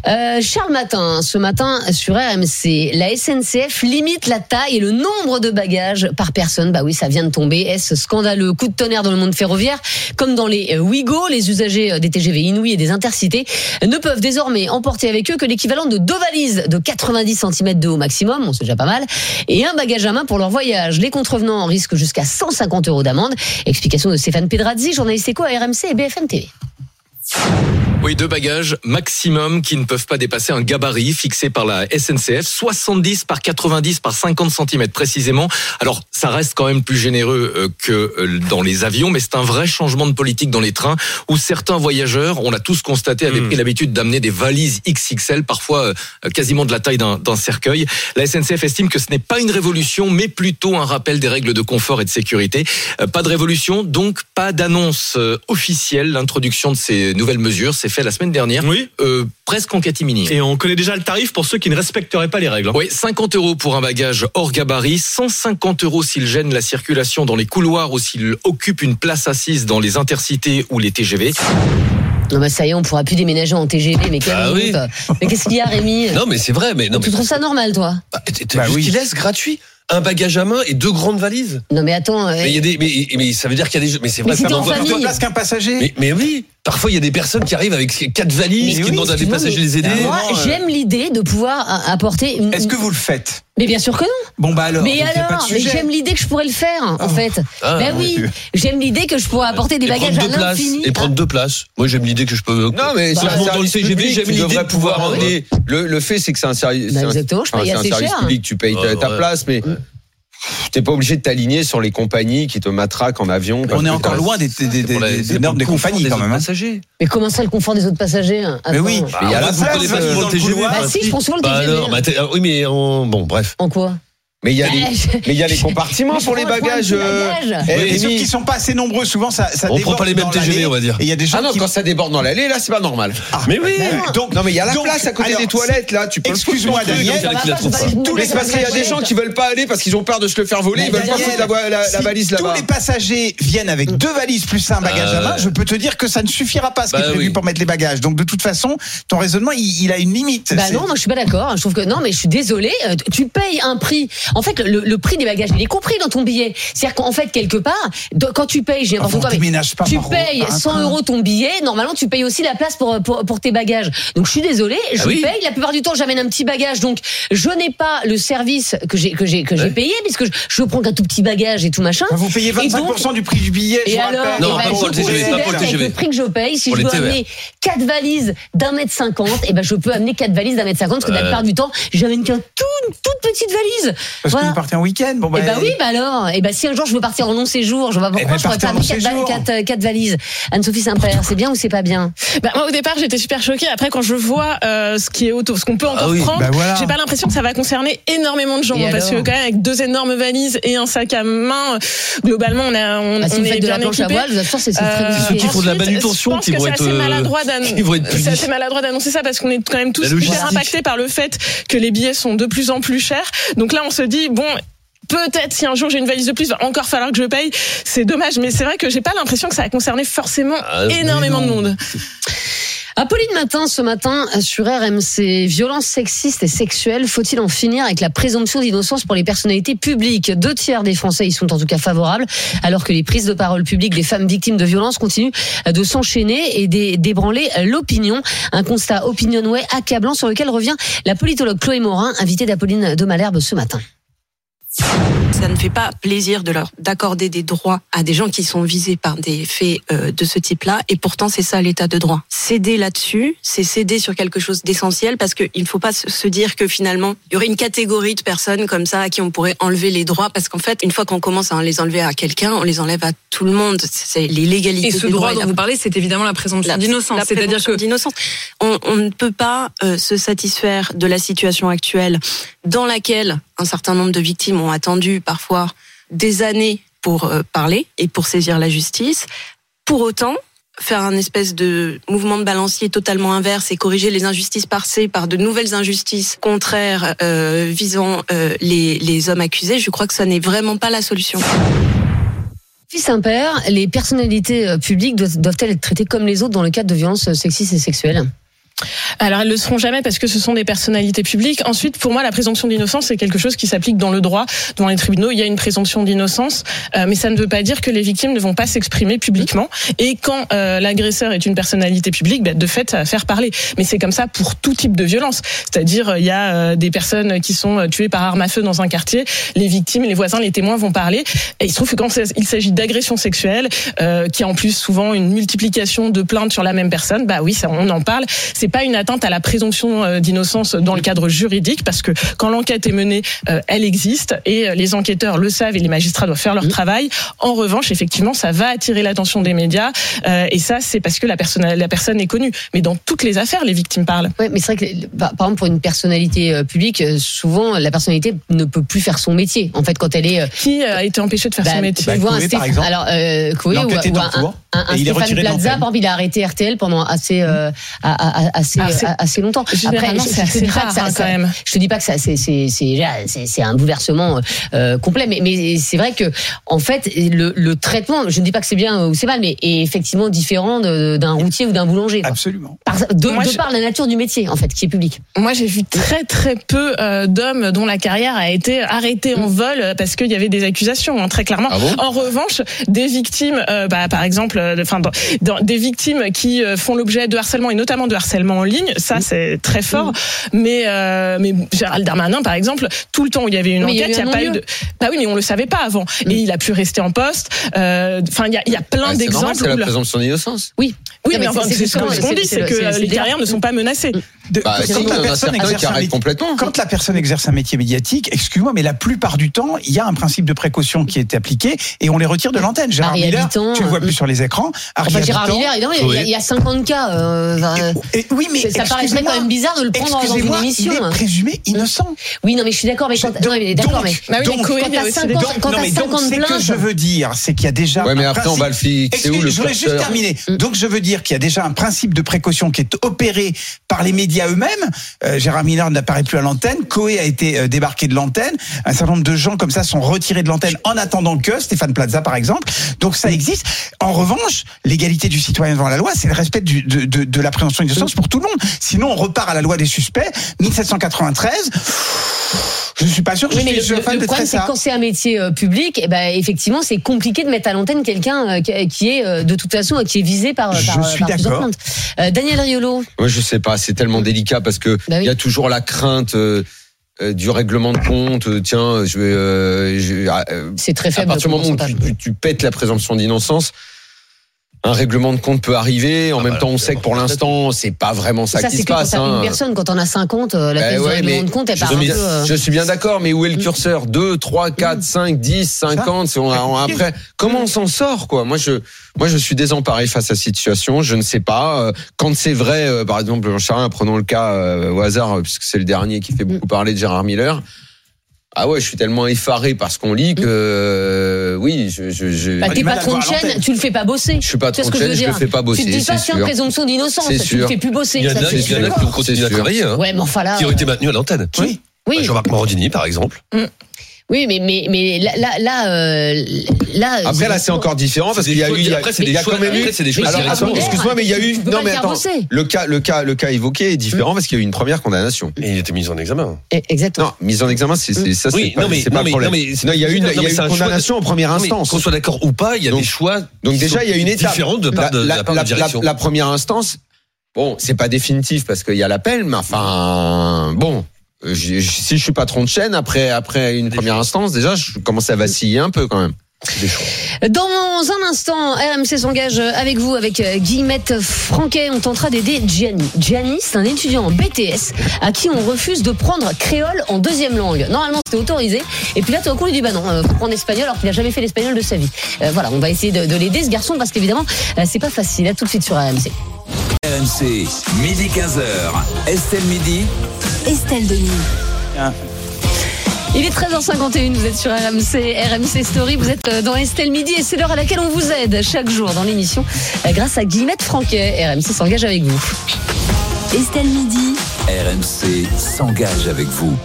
S3: Euh, Charles Matin, ce matin sur RMC, la SNCF limite la taille et le nombre de bagages par personne. Bah oui, ça vient de tomber. Est-ce scandaleux? Coup de tonnerre dans le monde ferroviaire Comme dans les euh, Ouigo, les usagers euh, des TGV Inouï et des Intercités ne peuvent désormais emporter avec eux que l'équivalent de deux valises de 90 cm de haut maximum, bon, c'est déjà pas mal, et un bagage à main pour leur voyage. Les contrevenants risquent jusqu'à 150 euros d'amende. Explication de Stéphane Pedrazzi, journaliste éco à RMC et BFM TV.
S14: Oui, deux bagages maximum qui ne peuvent pas dépasser un gabarit fixé par la SNCF, 70 par 90 par 50 cm précisément. Alors, ça reste quand même plus généreux euh, que euh, dans les avions, mais c'est un vrai changement de politique dans les trains où certains voyageurs, on l'a tous constaté, avaient pris l'habitude d'amener des valises XXL, parfois euh, quasiment de la taille d'un cercueil. La SNCF estime que ce n'est pas une révolution, mais plutôt un rappel des règles de confort et de sécurité. Pas de révolution, donc pas d'annonce officielle. L'introduction de ces nouvelles mesures s'est fait la semaine dernière,
S15: Oui.
S14: euh, presque en catimini.
S15: Et on connaît déjà le tarif pour ceux qui ne respecteraient pas les règles. hein.
S14: Oui, 50 euros pour un bagage hors gabarit, 150 euros s'il gêne la circulation dans les couloirs ou s'il occupe une place assise dans les intercités ou les TGV.
S3: Non, bah ça y est, on pourra plus déménager en TGV. Mais
S4: Ah oui.
S3: honte. Mais qu'est-ce qu'il y a, Rémi?
S4: Non, mais c'est vrai, mais non,
S3: Tu
S4: mais
S3: trouves ça normal, toi?
S4: Bah,
S6: Bah oui.
S4: laisse gratuit un bagage à main et deux grandes valises.
S3: Non, mais attends. euh,
S4: Mais il y a des, mais, mais ça veut dire qu'il y a des, mais c'est
S3: Mais
S4: vrai,
S3: t'es en
S4: m'envoie.
S3: famille.
S6: Plus de place qu'un passager.
S4: Mais, mais oui, parfois il y a des personnes qui arrivent avec quatre valises,
S3: Mais
S4: qui
S3: oui,
S4: demandent à des passagers de
S3: mais
S4: les aider.
S3: Moi,
S6: euh,
S3: j'aime l'idée de pouvoir euh, apporter une.
S6: Est-ce que vous le faites?
S3: Mais bien sûr que non.
S6: Bon bah alors.
S3: mais alors, mais j'aime l'idée que je pourrais le faire, en fait.
S4: Ah,
S3: ben oui,
S6: oui.
S3: j'aime l'idée que je pourrais apporter des
S4: Et
S3: bagages à
S4: deux places.
S3: l'infini.
S4: Et prendre deux places. Moi j'aime l'idée que je peux.
S5: Non, mais
S4: Bah,
S5: c'est
S4: dans le
S5: public,
S4: j'aime
S5: tu
S4: l'idée de pouvoir emmener.
S5: Le, le fait, c'est que c'est un service.
S3: Bah, exactement, je paye
S5: c'est un
S3: assez
S5: service
S3: cher.
S5: public, tu payes ta, place, mais t'es pas obligé de t'aligner sur les compagnies qui te matraquent en avion.
S6: On est encore loin des, des, des,
S4: la-
S6: normes des compagnies quand
S4: autres
S6: même. hein.
S4: passagers.
S3: Mais comment ça, le confort des autres passagers hein?
S6: Mais oui.
S5: Mais il y a la
S4: vous
S5: place,
S4: prenez pas souvent
S6: dans
S4: le TGV.
S3: Bah si, je prends souvent le
S4: Bah
S3: TGV.
S4: alors, bah, t'es- ah, oui, mais en- bon, bref.
S3: En quoi?
S5: Mais il y a les,
S3: je-
S5: mais il y a les compartiments
S3: Mais
S5: pour les bagages. euh, eh,
S6: Et sauf
S5: Rémi.
S6: qu'ils sont pas assez nombreux, souvent ça, ça
S4: On prend pas les mêmes TGV, on va dire.
S6: Il y a des gens
S5: Ah non,
S6: qui
S5: quand ça déborde dans l'allée, là, c'est pas normal.
S4: Mais oui.
S5: Donc, non, mais il y a la
S6: Donc,
S5: place à côté
S6: alors,
S5: des toilettes, là. Tu peux
S6: Excuse-moi, Daniel.
S3: pas-
S5: Tous les,
S3: faut
S5: parce qu'il y a des gens qui veulent pas aller parce qu'ils ont peur de se le faire voler. Ils veulent pas foutre la, valise
S6: Tous
S5: là-bas.
S6: les passagers viennent avec deux valises plus un bagage
S4: Ah
S6: à main.
S4: ouais.
S6: Je peux te dire que ça ne suffira pas ce qui
S4: Bah
S6: est prévu
S4: oui.
S6: pour mettre les bagages. Donc de toute façon, ton raisonnement, il, a une limite.
S3: Bah
S6: C'est-
S3: non, moi je suis pas d'accord. Je trouve que non, mais je suis désolée. euh, Tu payes un prix. En fait, le, le prix des bagages, il est compris dans ton billet. C'est-à-dire qu'en fait, quelque part, quand tu payes, j'ai
S6: Enfin,
S3: n'importe
S6: on
S3: quoi,
S6: pas
S3: tu payes
S6: par un
S3: 100
S6: train.
S3: euros ton billet. Normalement, tu payes aussi la place pour pour, pour tes bagages. Donc je suis désolée, je
S4: Ah oui.
S3: paye. La plupart du temps, j'amène un petit bagage. Donc je n'ai pas le service que j'ai que j'ai que j'ai payé puisque je, je prends qu'un tout petit bagage et tout machin.
S6: Enfin, vous payez
S3: Et
S6: 25%
S3: donc-
S6: du prix du billet. je
S3: Et
S6: vous
S3: alors,
S6: rappelle.
S4: Non,
S3: eh ben,
S4: pas pour le
S3: je
S4: TGV, pas pour le
S3: considère qu'avec
S4: TGV.
S3: le prix que je paye, si
S4: Pour
S3: je veux amener quatre valises d'un mètre cinquante, et ben je peux amener quatre valises d'un mètre cinquante parce que la plupart du temps, j'amène qu'un tout, une toute petite valise.
S6: Parce
S3: Voilà.
S6: que vous partez en week-end. Bon,
S3: Eh
S6: bah,
S3: ben oui, bah alors. Et ben si un jour je veux partir en long séjour, je vois
S6: Eh
S3: pourquoi
S6: ben,
S3: je pourrais pas
S6: en
S3: amener
S6: long
S3: quatre, va-
S6: séjour.
S3: quatre, euh, quatre valises. Anne-Sophie Saint-Père, c'est bien ou c'est pas bien?
S7: Bah, moi, au départ, j'étais super choquée. Après, quand je vois euh, ce qui est auto, ce qu'on peut encore
S4: oui.
S7: prendre,
S6: Bah voilà.
S7: j'ai pas l'impression que ça va concerner énormément de gens.
S3: Et
S7: parce que quand même, avec deux énormes valises et un sac à main, euh, globalement, on, a, on,
S3: Ah, Si
S7: on
S3: vous
S7: est
S3: faites de la
S7: bien équipé.
S3: c'est
S7: Euh,
S4: ceux qui font de la manutention qui vont être, euh, qui vont être
S7: c'est assez maladroit d'annoncer ça parce qu'on est quand même tous hyper impactés par le fait que les billets sont de plus en plus chers. Donc là, on se dit bon. Peut-être si un jour j'ai une valise de plus, va encore falloir que je paye. C'est dommage, mais c'est vrai que j'ai pas l'impression que ça a concerné forcément
S4: Ah,
S7: énormément de monde.
S3: Apolline Matin, ce matin, sur RMC, violences sexistes et sexuelles, faut-il en finir avec la présomption d'innocence pour les personnalités publiques? Deux tiers des Français y sont en tout cas favorables, alors que les prises de parole publiques des femmes victimes de violences continuent de s'enchaîner et d'é- d'ébranler l'opinion. Un constat Opinionway accablant sur lequel revient la politologue Chloé Morin, invitée d'Apolline de Malherbe ce matin.
S16: Ça ne fait pas plaisir de leur d'accorder des droits à des gens qui sont visés par des faits euh, de ce type-là. Et pourtant, c'est ça l'état de droit. Céder là-dessus, c'est céder sur quelque chose d'essentiel parce qu'il ne faut pas se dire que finalement, il y aurait une catégorie de personnes comme ça à qui on pourrait enlever les droits parce qu'en fait, une fois qu'on commence à les enlever à quelqu'un, on les enlève à tout le monde. C'est l'illégalité.
S17: Et ce
S16: des
S17: droit dont vous parlez, c'est évidemment la présomption
S16: La-
S17: d'innocence.
S16: la
S17: C'est-à-dire que
S16: d'innocence. On, on ne peut pas euh, se satisfaire de la situation actuelle dans laquelle un certain nombre de victimes ont attendu parfois des années pour euh, parler et pour saisir la justice. Pour autant, faire un espèce de mouvement de balancier totalement inverse et corriger les injustices passées par de nouvelles injustices contraires euh, visant euh, les, hommes accusés, je crois que ça n'est vraiment pas la solution.
S3: Fils Saint-Père, les personnalités publiques doivent- doivent-elles être traitées comme les autres dans le cadre de violences sexistes et sexuelles?
S7: Alors elles le seront jamais parce que ce sont des personnalités publiques. Ensuite, pour moi, la présomption d'innocence c'est quelque chose qui s'applique dans le droit, devant les tribunaux. Il y a une présomption d'innocence, euh, mais ça ne veut pas dire que les victimes ne vont pas s'exprimer publiquement. Et quand euh, l'agresseur est une personnalité publique, bah, de fait, ça va faire parler. Mais c'est comme ça pour tout type de violence. C'est-à-dire, euh, il y a euh, des personnes qui sont euh, tuées par arme à feu dans un quartier. Les victimes, les voisins, les témoins vont parler. Et il se trouve que quand il s'agit d'agression sexuelle, euh, qui a en plus souvent une multiplication de plaintes sur la même personne, bah oui, ça, on en parle. Pas une atteinte à la présomption euh, d'innocence dans le cadre juridique, parce que quand l'enquête est menée, euh, elle existe et euh, les enquêteurs le savent et les magistrats doivent faire leur travail. En revanche, effectivement, ça va attirer l'attention des médias euh, et ça, c'est parce que la personne, la personne est connue. Mais dans toutes les affaires, les victimes parlent.
S3: Ouais, mais c'est vrai que les- par exemple pour une personnalité euh, publique, souvent la personnalité ne peut plus faire son métier. En fait, quand elle est euh,
S7: Qui a été empêché de faire
S3: bah,
S7: son métier?
S3: tu vois un
S6: Chloé, par exemple.
S3: alors euh, Chloé ou, ou un. Un, un
S6: Et il est
S3: Stéphane
S6: retiré de
S3: Plaza, par exemple, il a arrêté RTL pendant assez euh, à- assez
S7: Ah,
S3: à- assez longtemps. Je-
S7: c'est
S3: je te
S7: assez
S3: dis pas
S7: rare,
S3: que ça-
S7: hein,
S3: ça-
S7: quand même.
S3: Je te dis pas que ça c'est c'est un bouleversement euh, complet, mais mais c'est vrai que en fait le, le traitement, je ne dis pas que c'est bien ou c'est mal, mais est effectivement différent de- d'un routier ou d'un boulanger. quoi.
S6: Absolument.
S3: Par, de,
S7: Moi,
S3: de
S7: je-
S3: par la nature du métier en fait, qui est public.
S7: Moi, j'ai vu très très peu euh, d'hommes dont la carrière a été arrêtée en vol euh, parce qu'il y avait des accusations, hein, très clairement.
S5: Ah bon?
S7: En revanche, des victimes, euh, bah, par exemple, euh, enfin, dans, dans- des victimes qui euh, font l'objet de harcèlement et notamment de harcèlement en ligne, ça c'est très fort. Mais euh, mais Gérald Darmanin, par exemple, tout le temps où il y avait une
S3: Mais il y a
S7: enquête,
S3: eu
S7: il n'y a pas eu de. Bah oui, mais on le savait pas avant. Et il a pu rester en poste. Euh, Enfin, il y a, il y a plein
S5: Ah,
S7: d'exemples.
S5: c'est la présomption d'innocence.
S3: Oui.
S7: Oui,
S3: Non,
S7: mais,
S3: mais
S7: enfin,
S3: c'est-
S7: ce qu'on dit,
S3: c'est-
S7: que euh, les
S3: le
S7: carrières ne sont pas menacées.
S6: De-
S5: Bah,
S6: quand la personne exerce un métier-
S5: complètement.
S6: Quand la personne exerce un métier médiatique, excuse-moi, mais la plupart du temps, il y a un principe de précaution qui est appliqué et on les retire de l'antenne. Gérard Miller, tu le vois
S3: euh,
S6: plus sur les écrans a
S3: Enfin, Gérard Miller, il y a- il y a- il y a 50 cas. euh, euh,
S6: Et- oui, mais
S3: ça- paraîtrait quand même bizarre de le prendre dans une émission.
S6: Il est
S3: hein.
S6: présumé innocent.
S3: Oui, non, mais je suis d'accord, mais quand,
S6: Donc-
S3: non, mais d'accord, mais.
S7: Bah oui,
S6: donc,
S7: les Cohen,
S3: quand
S7: il y a
S3: t'as
S7: aussi
S3: 50,
S7: des-
S6: Donc,
S3: quand
S6: non,
S3: t'as
S6: mais donc,
S3: 50
S6: ce que
S3: plaintes.
S6: je veux dire, c'est qu'il y a déjà.
S5: Ouais, mais
S6: un
S5: après, on
S6: principe-
S5: va le fixer
S6: Excusez-
S5: où, le
S6: Je voudrais juste terminer. Donc, je veux dire qu'il y a déjà un principe de précaution qui est opéré par les médias eux-mêmes. Euh, Gérard Miller n'apparaît plus à l'antenne. Coé a été euh, débarqué de l'antenne. Un certain nombre de gens comme ça sont retirés de l'antenne en attendant que Stéphane Plaza, par exemple. Donc, ça existe. En revanche, l'égalité du citoyen devant la loi, c'est le respect du- de, de, de la présomption d'innocence pour tout le monde. Sinon, on repart à la loi des suspects. 1793. Je suis pas sûr que
S3: Oui,
S6: je suis,
S3: le, le-
S6: fan
S3: le
S6: de
S3: problème, c'est quand c'est un métier euh, public, eh ben, effectivement, c'est compliqué de mettre à l'antenne quelqu'un euh, qui- est, euh, de toute façon, euh, qui est visé par,
S6: Je
S3: par,
S6: suis d'accord.
S3: Euh, Daniel Riolo.
S5: Moi, je sais pas, c'est tellement délicat parce que
S3: Bah
S5: il
S3: oui.
S5: y a toujours la crainte euh, euh, du règlement de compte. euh, Tiens, je vais. euh, je- ah, euh,
S3: C'est très
S5: à
S3: faible.
S5: partir du moment où tu, tu- tu pètes la présomption d'innocence, un règlement de compte peut arriver. En même
S4: bah,
S5: temps, on sait que pour l'instant, c'est pas vraiment ça,
S3: Ça,
S5: qui
S3: c'est
S5: se
S3: que quand
S5: passe.
S3: t'as
S5: hein.
S3: une personne, quand on a 50, euh, la du
S5: ouais,
S3: règlement de compte, elle
S5: je
S3: part
S5: suis
S3: un
S5: bien-
S3: peu. euh,
S5: Je suis bien d'accord, mais où est le curseur? 2, 3, 4, 5, 10, 50 c'est- on a- on- Après, comment on s'en sort quoi? Moi, je, moi, je suis désemparé face à cette situation. Je ne sais pas. Euh, Quand c'est vrai, euh, par exemple, j'en sais rien, prenons le cas euh, au hasard, puisque c'est le dernier qui fait beaucoup parler de Gérard Miller. Ah ouais, je suis tellement effaré par ce qu'on lit que euh, oui, je, je, je,
S3: Bah, t'es patron de chaîne, tu le fais pas bosser.
S5: je suis
S3: que
S5: de
S3: je
S5: chaîne, je le fais pas bosser.
S3: Tu te dis pas,
S5: c'est
S3: tiens, présomption d'innocence, tu le
S5: sûr.
S3: fais plus bosser.
S4: Il y en a, qui ont continué à travailler,
S3: Ouais, mais enfin là.
S4: qui ont été maintenus à l'antenne.
S3: Oui. Oui.
S4: Bah, Jean-Marc Morandini, par exemple.
S3: Oui, mais, mais, mais là, là, là, euh, là
S5: Après là c'est encore différent parce qu'il y a eu il y a,
S4: choix- après, c'est des choix-
S5: quand même eu
S4: c'est des choix
S5: alors
S4: directement.
S5: attends, excuse-moi mais il y a eu non mais attends le cas le cas le cas évoqué est différent parce qu'il y a eu une première condamnation.
S4: Mais il était mis en examen.
S3: Eh, Exactement.
S5: Non, mise en examen c'est ça c'est
S4: Oui,
S5: pas,
S4: non, mais-
S5: c'est pas
S4: non,
S5: le problème.
S4: non,
S5: il y a eu une condamnation en première instance.
S4: Qu'on soit d'accord ou pas, il y a des choix.
S5: Donc déjà il y a une étape
S4: différente de part de, la part de la direction.
S5: la première instance bon, c'est pas définitif parce qu'il y a l'appel mais enfin bon si je suis patron de chaîne après après une première instance déjà je commence à vaciller un peu quand même.
S3: Dans un instant, RMC s'engage avec vous, avec euh, Guillemette Franquet. On tentera d'aider Gianni. Gianni, c'est un étudiant en BTS à qui on refuse de prendre créole en deuxième langue. Normalement, c'était autorisé. Et puis là, tout d'un coup, on lui dit bah non, euh, faut prendre espagnol alors qu'il a jamais fait l'espagnol de sa vie. Euh, voilà, on va essayer de, de l'aider, ce garçon, parce qu'évidemment, euh, c'est pas facile. À tout de suite sur RMC.
S2: RMC, midi 15h. Estelle Midi.
S1: Estelle Denis.
S3: Il est 13h51, vous êtes sur RMC, RMC Story, vous êtes euh, dans Estelle Midi et c'est l'heure à laquelle on vous aide chaque jour dans l'émission euh, grâce à Guillemette Franquet. RMC s'engage avec vous.
S1: Estelle Midi.
S2: RMC s'engage avec vous.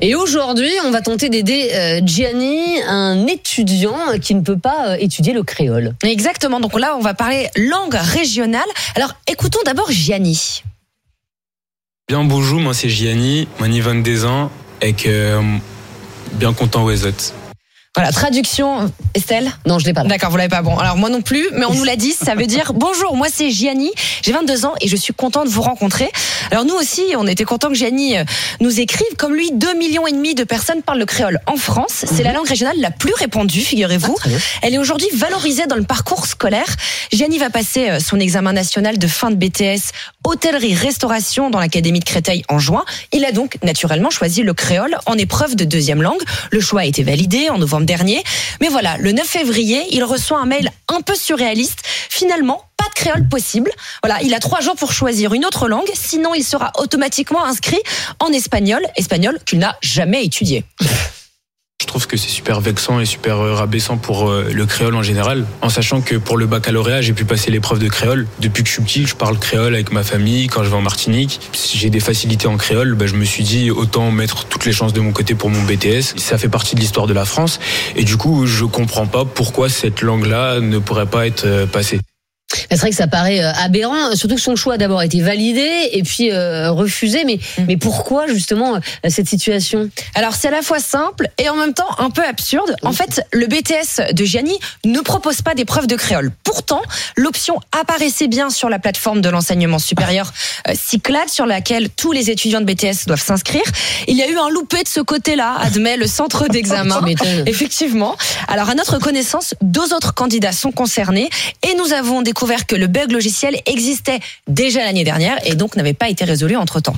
S3: Et aujourd'hui, on va tenter d'aider euh, Gianni, un étudiant qui ne peut pas étudier le créole.
S17: Exactement. Donc là, on va parler langue régionale. Alors, écoutons d'abord Gianni.
S18: Bien bonjour, moi c'est Gianni, moi j'ai 22 ans et que euh, bien content vous êtes.
S17: Voilà, traduction, Estelle
S3: Non, je l'ai pas.
S17: D'accord, vous l'avez pas. Bon, alors moi non plus, mais on nous l'a dit, ça veut dire bonjour, moi c'est Gianni, j'ai 22 ans et je suis content de vous rencontrer. Alors nous aussi, on était content que Gianni euh, nous écrive. Comme lui, 2 millions et demi de personnes parlent le créole en France. C'est la langue régionale la plus répandue, figurez-vous.
S3: Ah.
S17: Elle est aujourd'hui valorisée dans le parcours scolaire. Gianni va passer euh, son examen national de fin de BTS hôtellerie-restauration dans l'Académie de Créteil en juin. Il a donc naturellement choisi le créole en épreuve de deuxième langue. Le choix a été validé en novembre dernier. Mais voilà, le 9 février, il reçoit un mail un peu surréaliste. Finalement, pas de créole possible. Voilà, il a trois jours pour choisir une autre langue. Sinon, il sera automatiquement inscrit en espagnol, espagnol qu'il n'a jamais étudié.
S18: Je trouve que c'est super vexant et super euh, rabaissant pour euh, le créole en général, en sachant que pour le baccalauréat, j'ai pu passer l'épreuve de créole. Depuis que je suis petit, je parle créole avec ma famille quand je vais en Martinique. Si j'ai des facilités en créole, bah, je me suis dit autant mettre toutes les chances de mon côté pour mon BTS. Ça fait partie de l'histoire de la France et du coup, je comprends pas pourquoi cette langue-là ne pourrait pas être euh, passée.
S3: C'est vrai que ça paraît euh, aberrant, surtout que son choix a d'abord été validé et puis euh, refusé. Mais, mais pourquoi justement euh, cette situation?
S17: Alors c'est à la fois simple et en même temps un peu absurde. En fait, le BTS de Gianni ne propose pas d'épreuve de créole. Pourtant, l'option apparaissait bien sur la plateforme de l'enseignement supérieur euh, Cyclade sur laquelle tous les étudiants de BTS doivent s'inscrire. Il y a eu un loupé de ce côté-là, admet le centre d'examen. Effectivement. Alors à notre connaissance, deux autres candidats sont concernés et nous avons découvert découvert que le bug logiciel existait déjà l'année dernière et donc n'avait pas été résolu entre temps.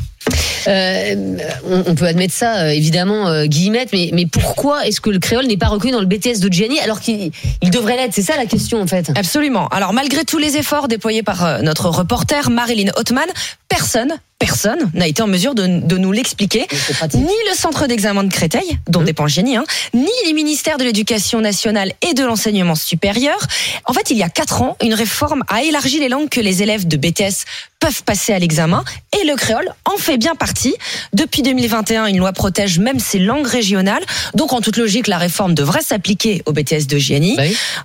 S3: Euh, on, peut admettre ça, euh, évidemment, euh, Guillemette, mais, mais pourquoi est-ce que le créole n'est pas reconnu dans le BTS de Gianni alors qu'il il devrait l'être? C'est ça la question, en fait.
S17: Absolument. Alors, malgré tous les efforts déployés par notre reporter Marilyn Ottman, personne, personne n'a été en mesure de, de nous l'expliquer. Ni le centre d'examen de Créteil, dont dépend Génie, hein, ni les ministères de l'Éducation nationale et de l'enseignement supérieur. En fait, il y a quatre ans, une réforme a élargi les langues que les élèves de BTS peuvent passer à l'examen et le créole en fait bien partie. Depuis 2021, une loi protège même ces langues régionales. Donc, en toute logique, la réforme devrait s'appliquer au BTS de GNI.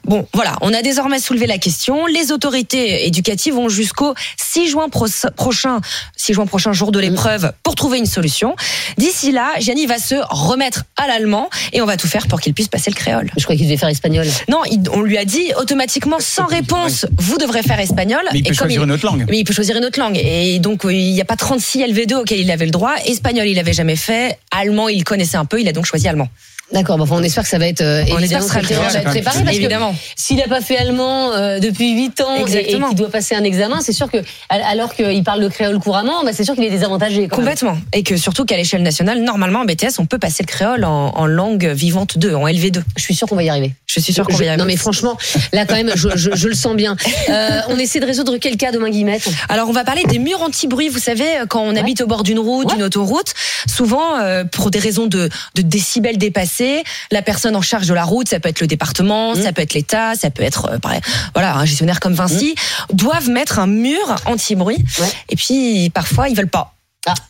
S17: Bon, voilà, on a désormais soulevé la question. Les autorités éducatives ont jusqu'au 6 juin pro- prochain, 6 juin prochain, jour de l'épreuve, pour trouver une solution. D'ici là, Gianni va se remettre à l'allemand et on va tout faire pour qu'il puisse passer le créole.
S3: Je crois qu'il devait faire espagnol.
S17: Non, il- on lui a dit automatiquement, sans réponse, vous devrez faire espagnol.
S6: Mais il
S17: Et
S6: peut
S17: comme
S6: choisir une autre langue.
S17: Mais il peut choisir une langue. Et donc, euh, il n'y a pas 36 LV2 auxquels il avait le droit. Espagnol, il l'avait jamais fait. Allemand, il connaissait un peu. Il a donc choisi allemand.
S3: D'accord, bon, enfin, on espère que ça va être euh,
S17: On
S3: évidemment
S17: que
S3: que
S17: ça va être
S3: préparé parce
S17: Évidemment.
S3: que s'il n'a pas fait allemand euh, depuis 8 ans et- et,
S17: Exactement.
S3: qu'il doit passer un examen, c'est sûr que al- alors qu'il parle le créole couramment, bah, c'est sûr qu'il est désavantagé. quand même.
S17: Complètement. Et que surtout qu'à l'échelle nationale, normalement, en BTS, on peut passer le créole en, en langue vivante 2, en LV2.
S3: Je suis sûr qu'on va y arriver.
S17: Je suis sûr qu'on va y arriver.
S3: Non mais franchement, là quand même, je, je- je le sens bien. Euh, on essaie de résoudre quel cas demain, Guillemette?
S17: Alors on va parler des murs anti-bruit. Vous savez, quand on habite au bord d'une route, d'une autoroute, souvent euh, pour des raisons de, de décibels dépassés, la personne en charge de la route, ça peut être le département, ça peut être l'État, ça peut être euh, pareil, voilà un gestionnaire comme Vinci, doivent mettre un mur anti-bruit. Et puis parfois ils veulent pas.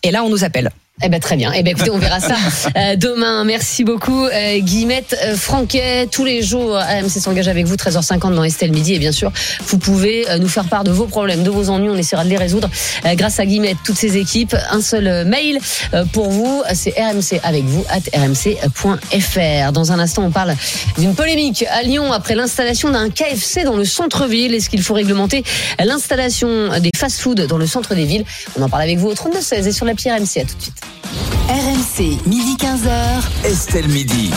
S17: Et là on nous appelle.
S3: Eh ben très bien. Eh ben écoutez, on verra ça euh, demain. Merci beaucoup, euh, Guillemette euh, Franquet. Tous les jours, AMC s'engage avec vous 13h50 dans Estelle Midi. Et bien sûr, vous pouvez euh, nous faire part de vos problèmes, de vos ennuis. On essaiera de les résoudre euh, grâce à Guillemette, toutes ses équipes. Un seul euh, mail euh, pour vous, c'est RMC avec vous at rmc.fr. Dans un instant, on parle d'une polémique à Lyon après l'installation d'un KFC dans le centre-ville. Est-ce qu'il faut réglementer l'installation des fast-foods dans le centre des villes? On en parle avec vous au 32 16 et sur l'appli RMC. À tout de suite.
S1: RMC, midi 15h.
S2: Estelle Midi.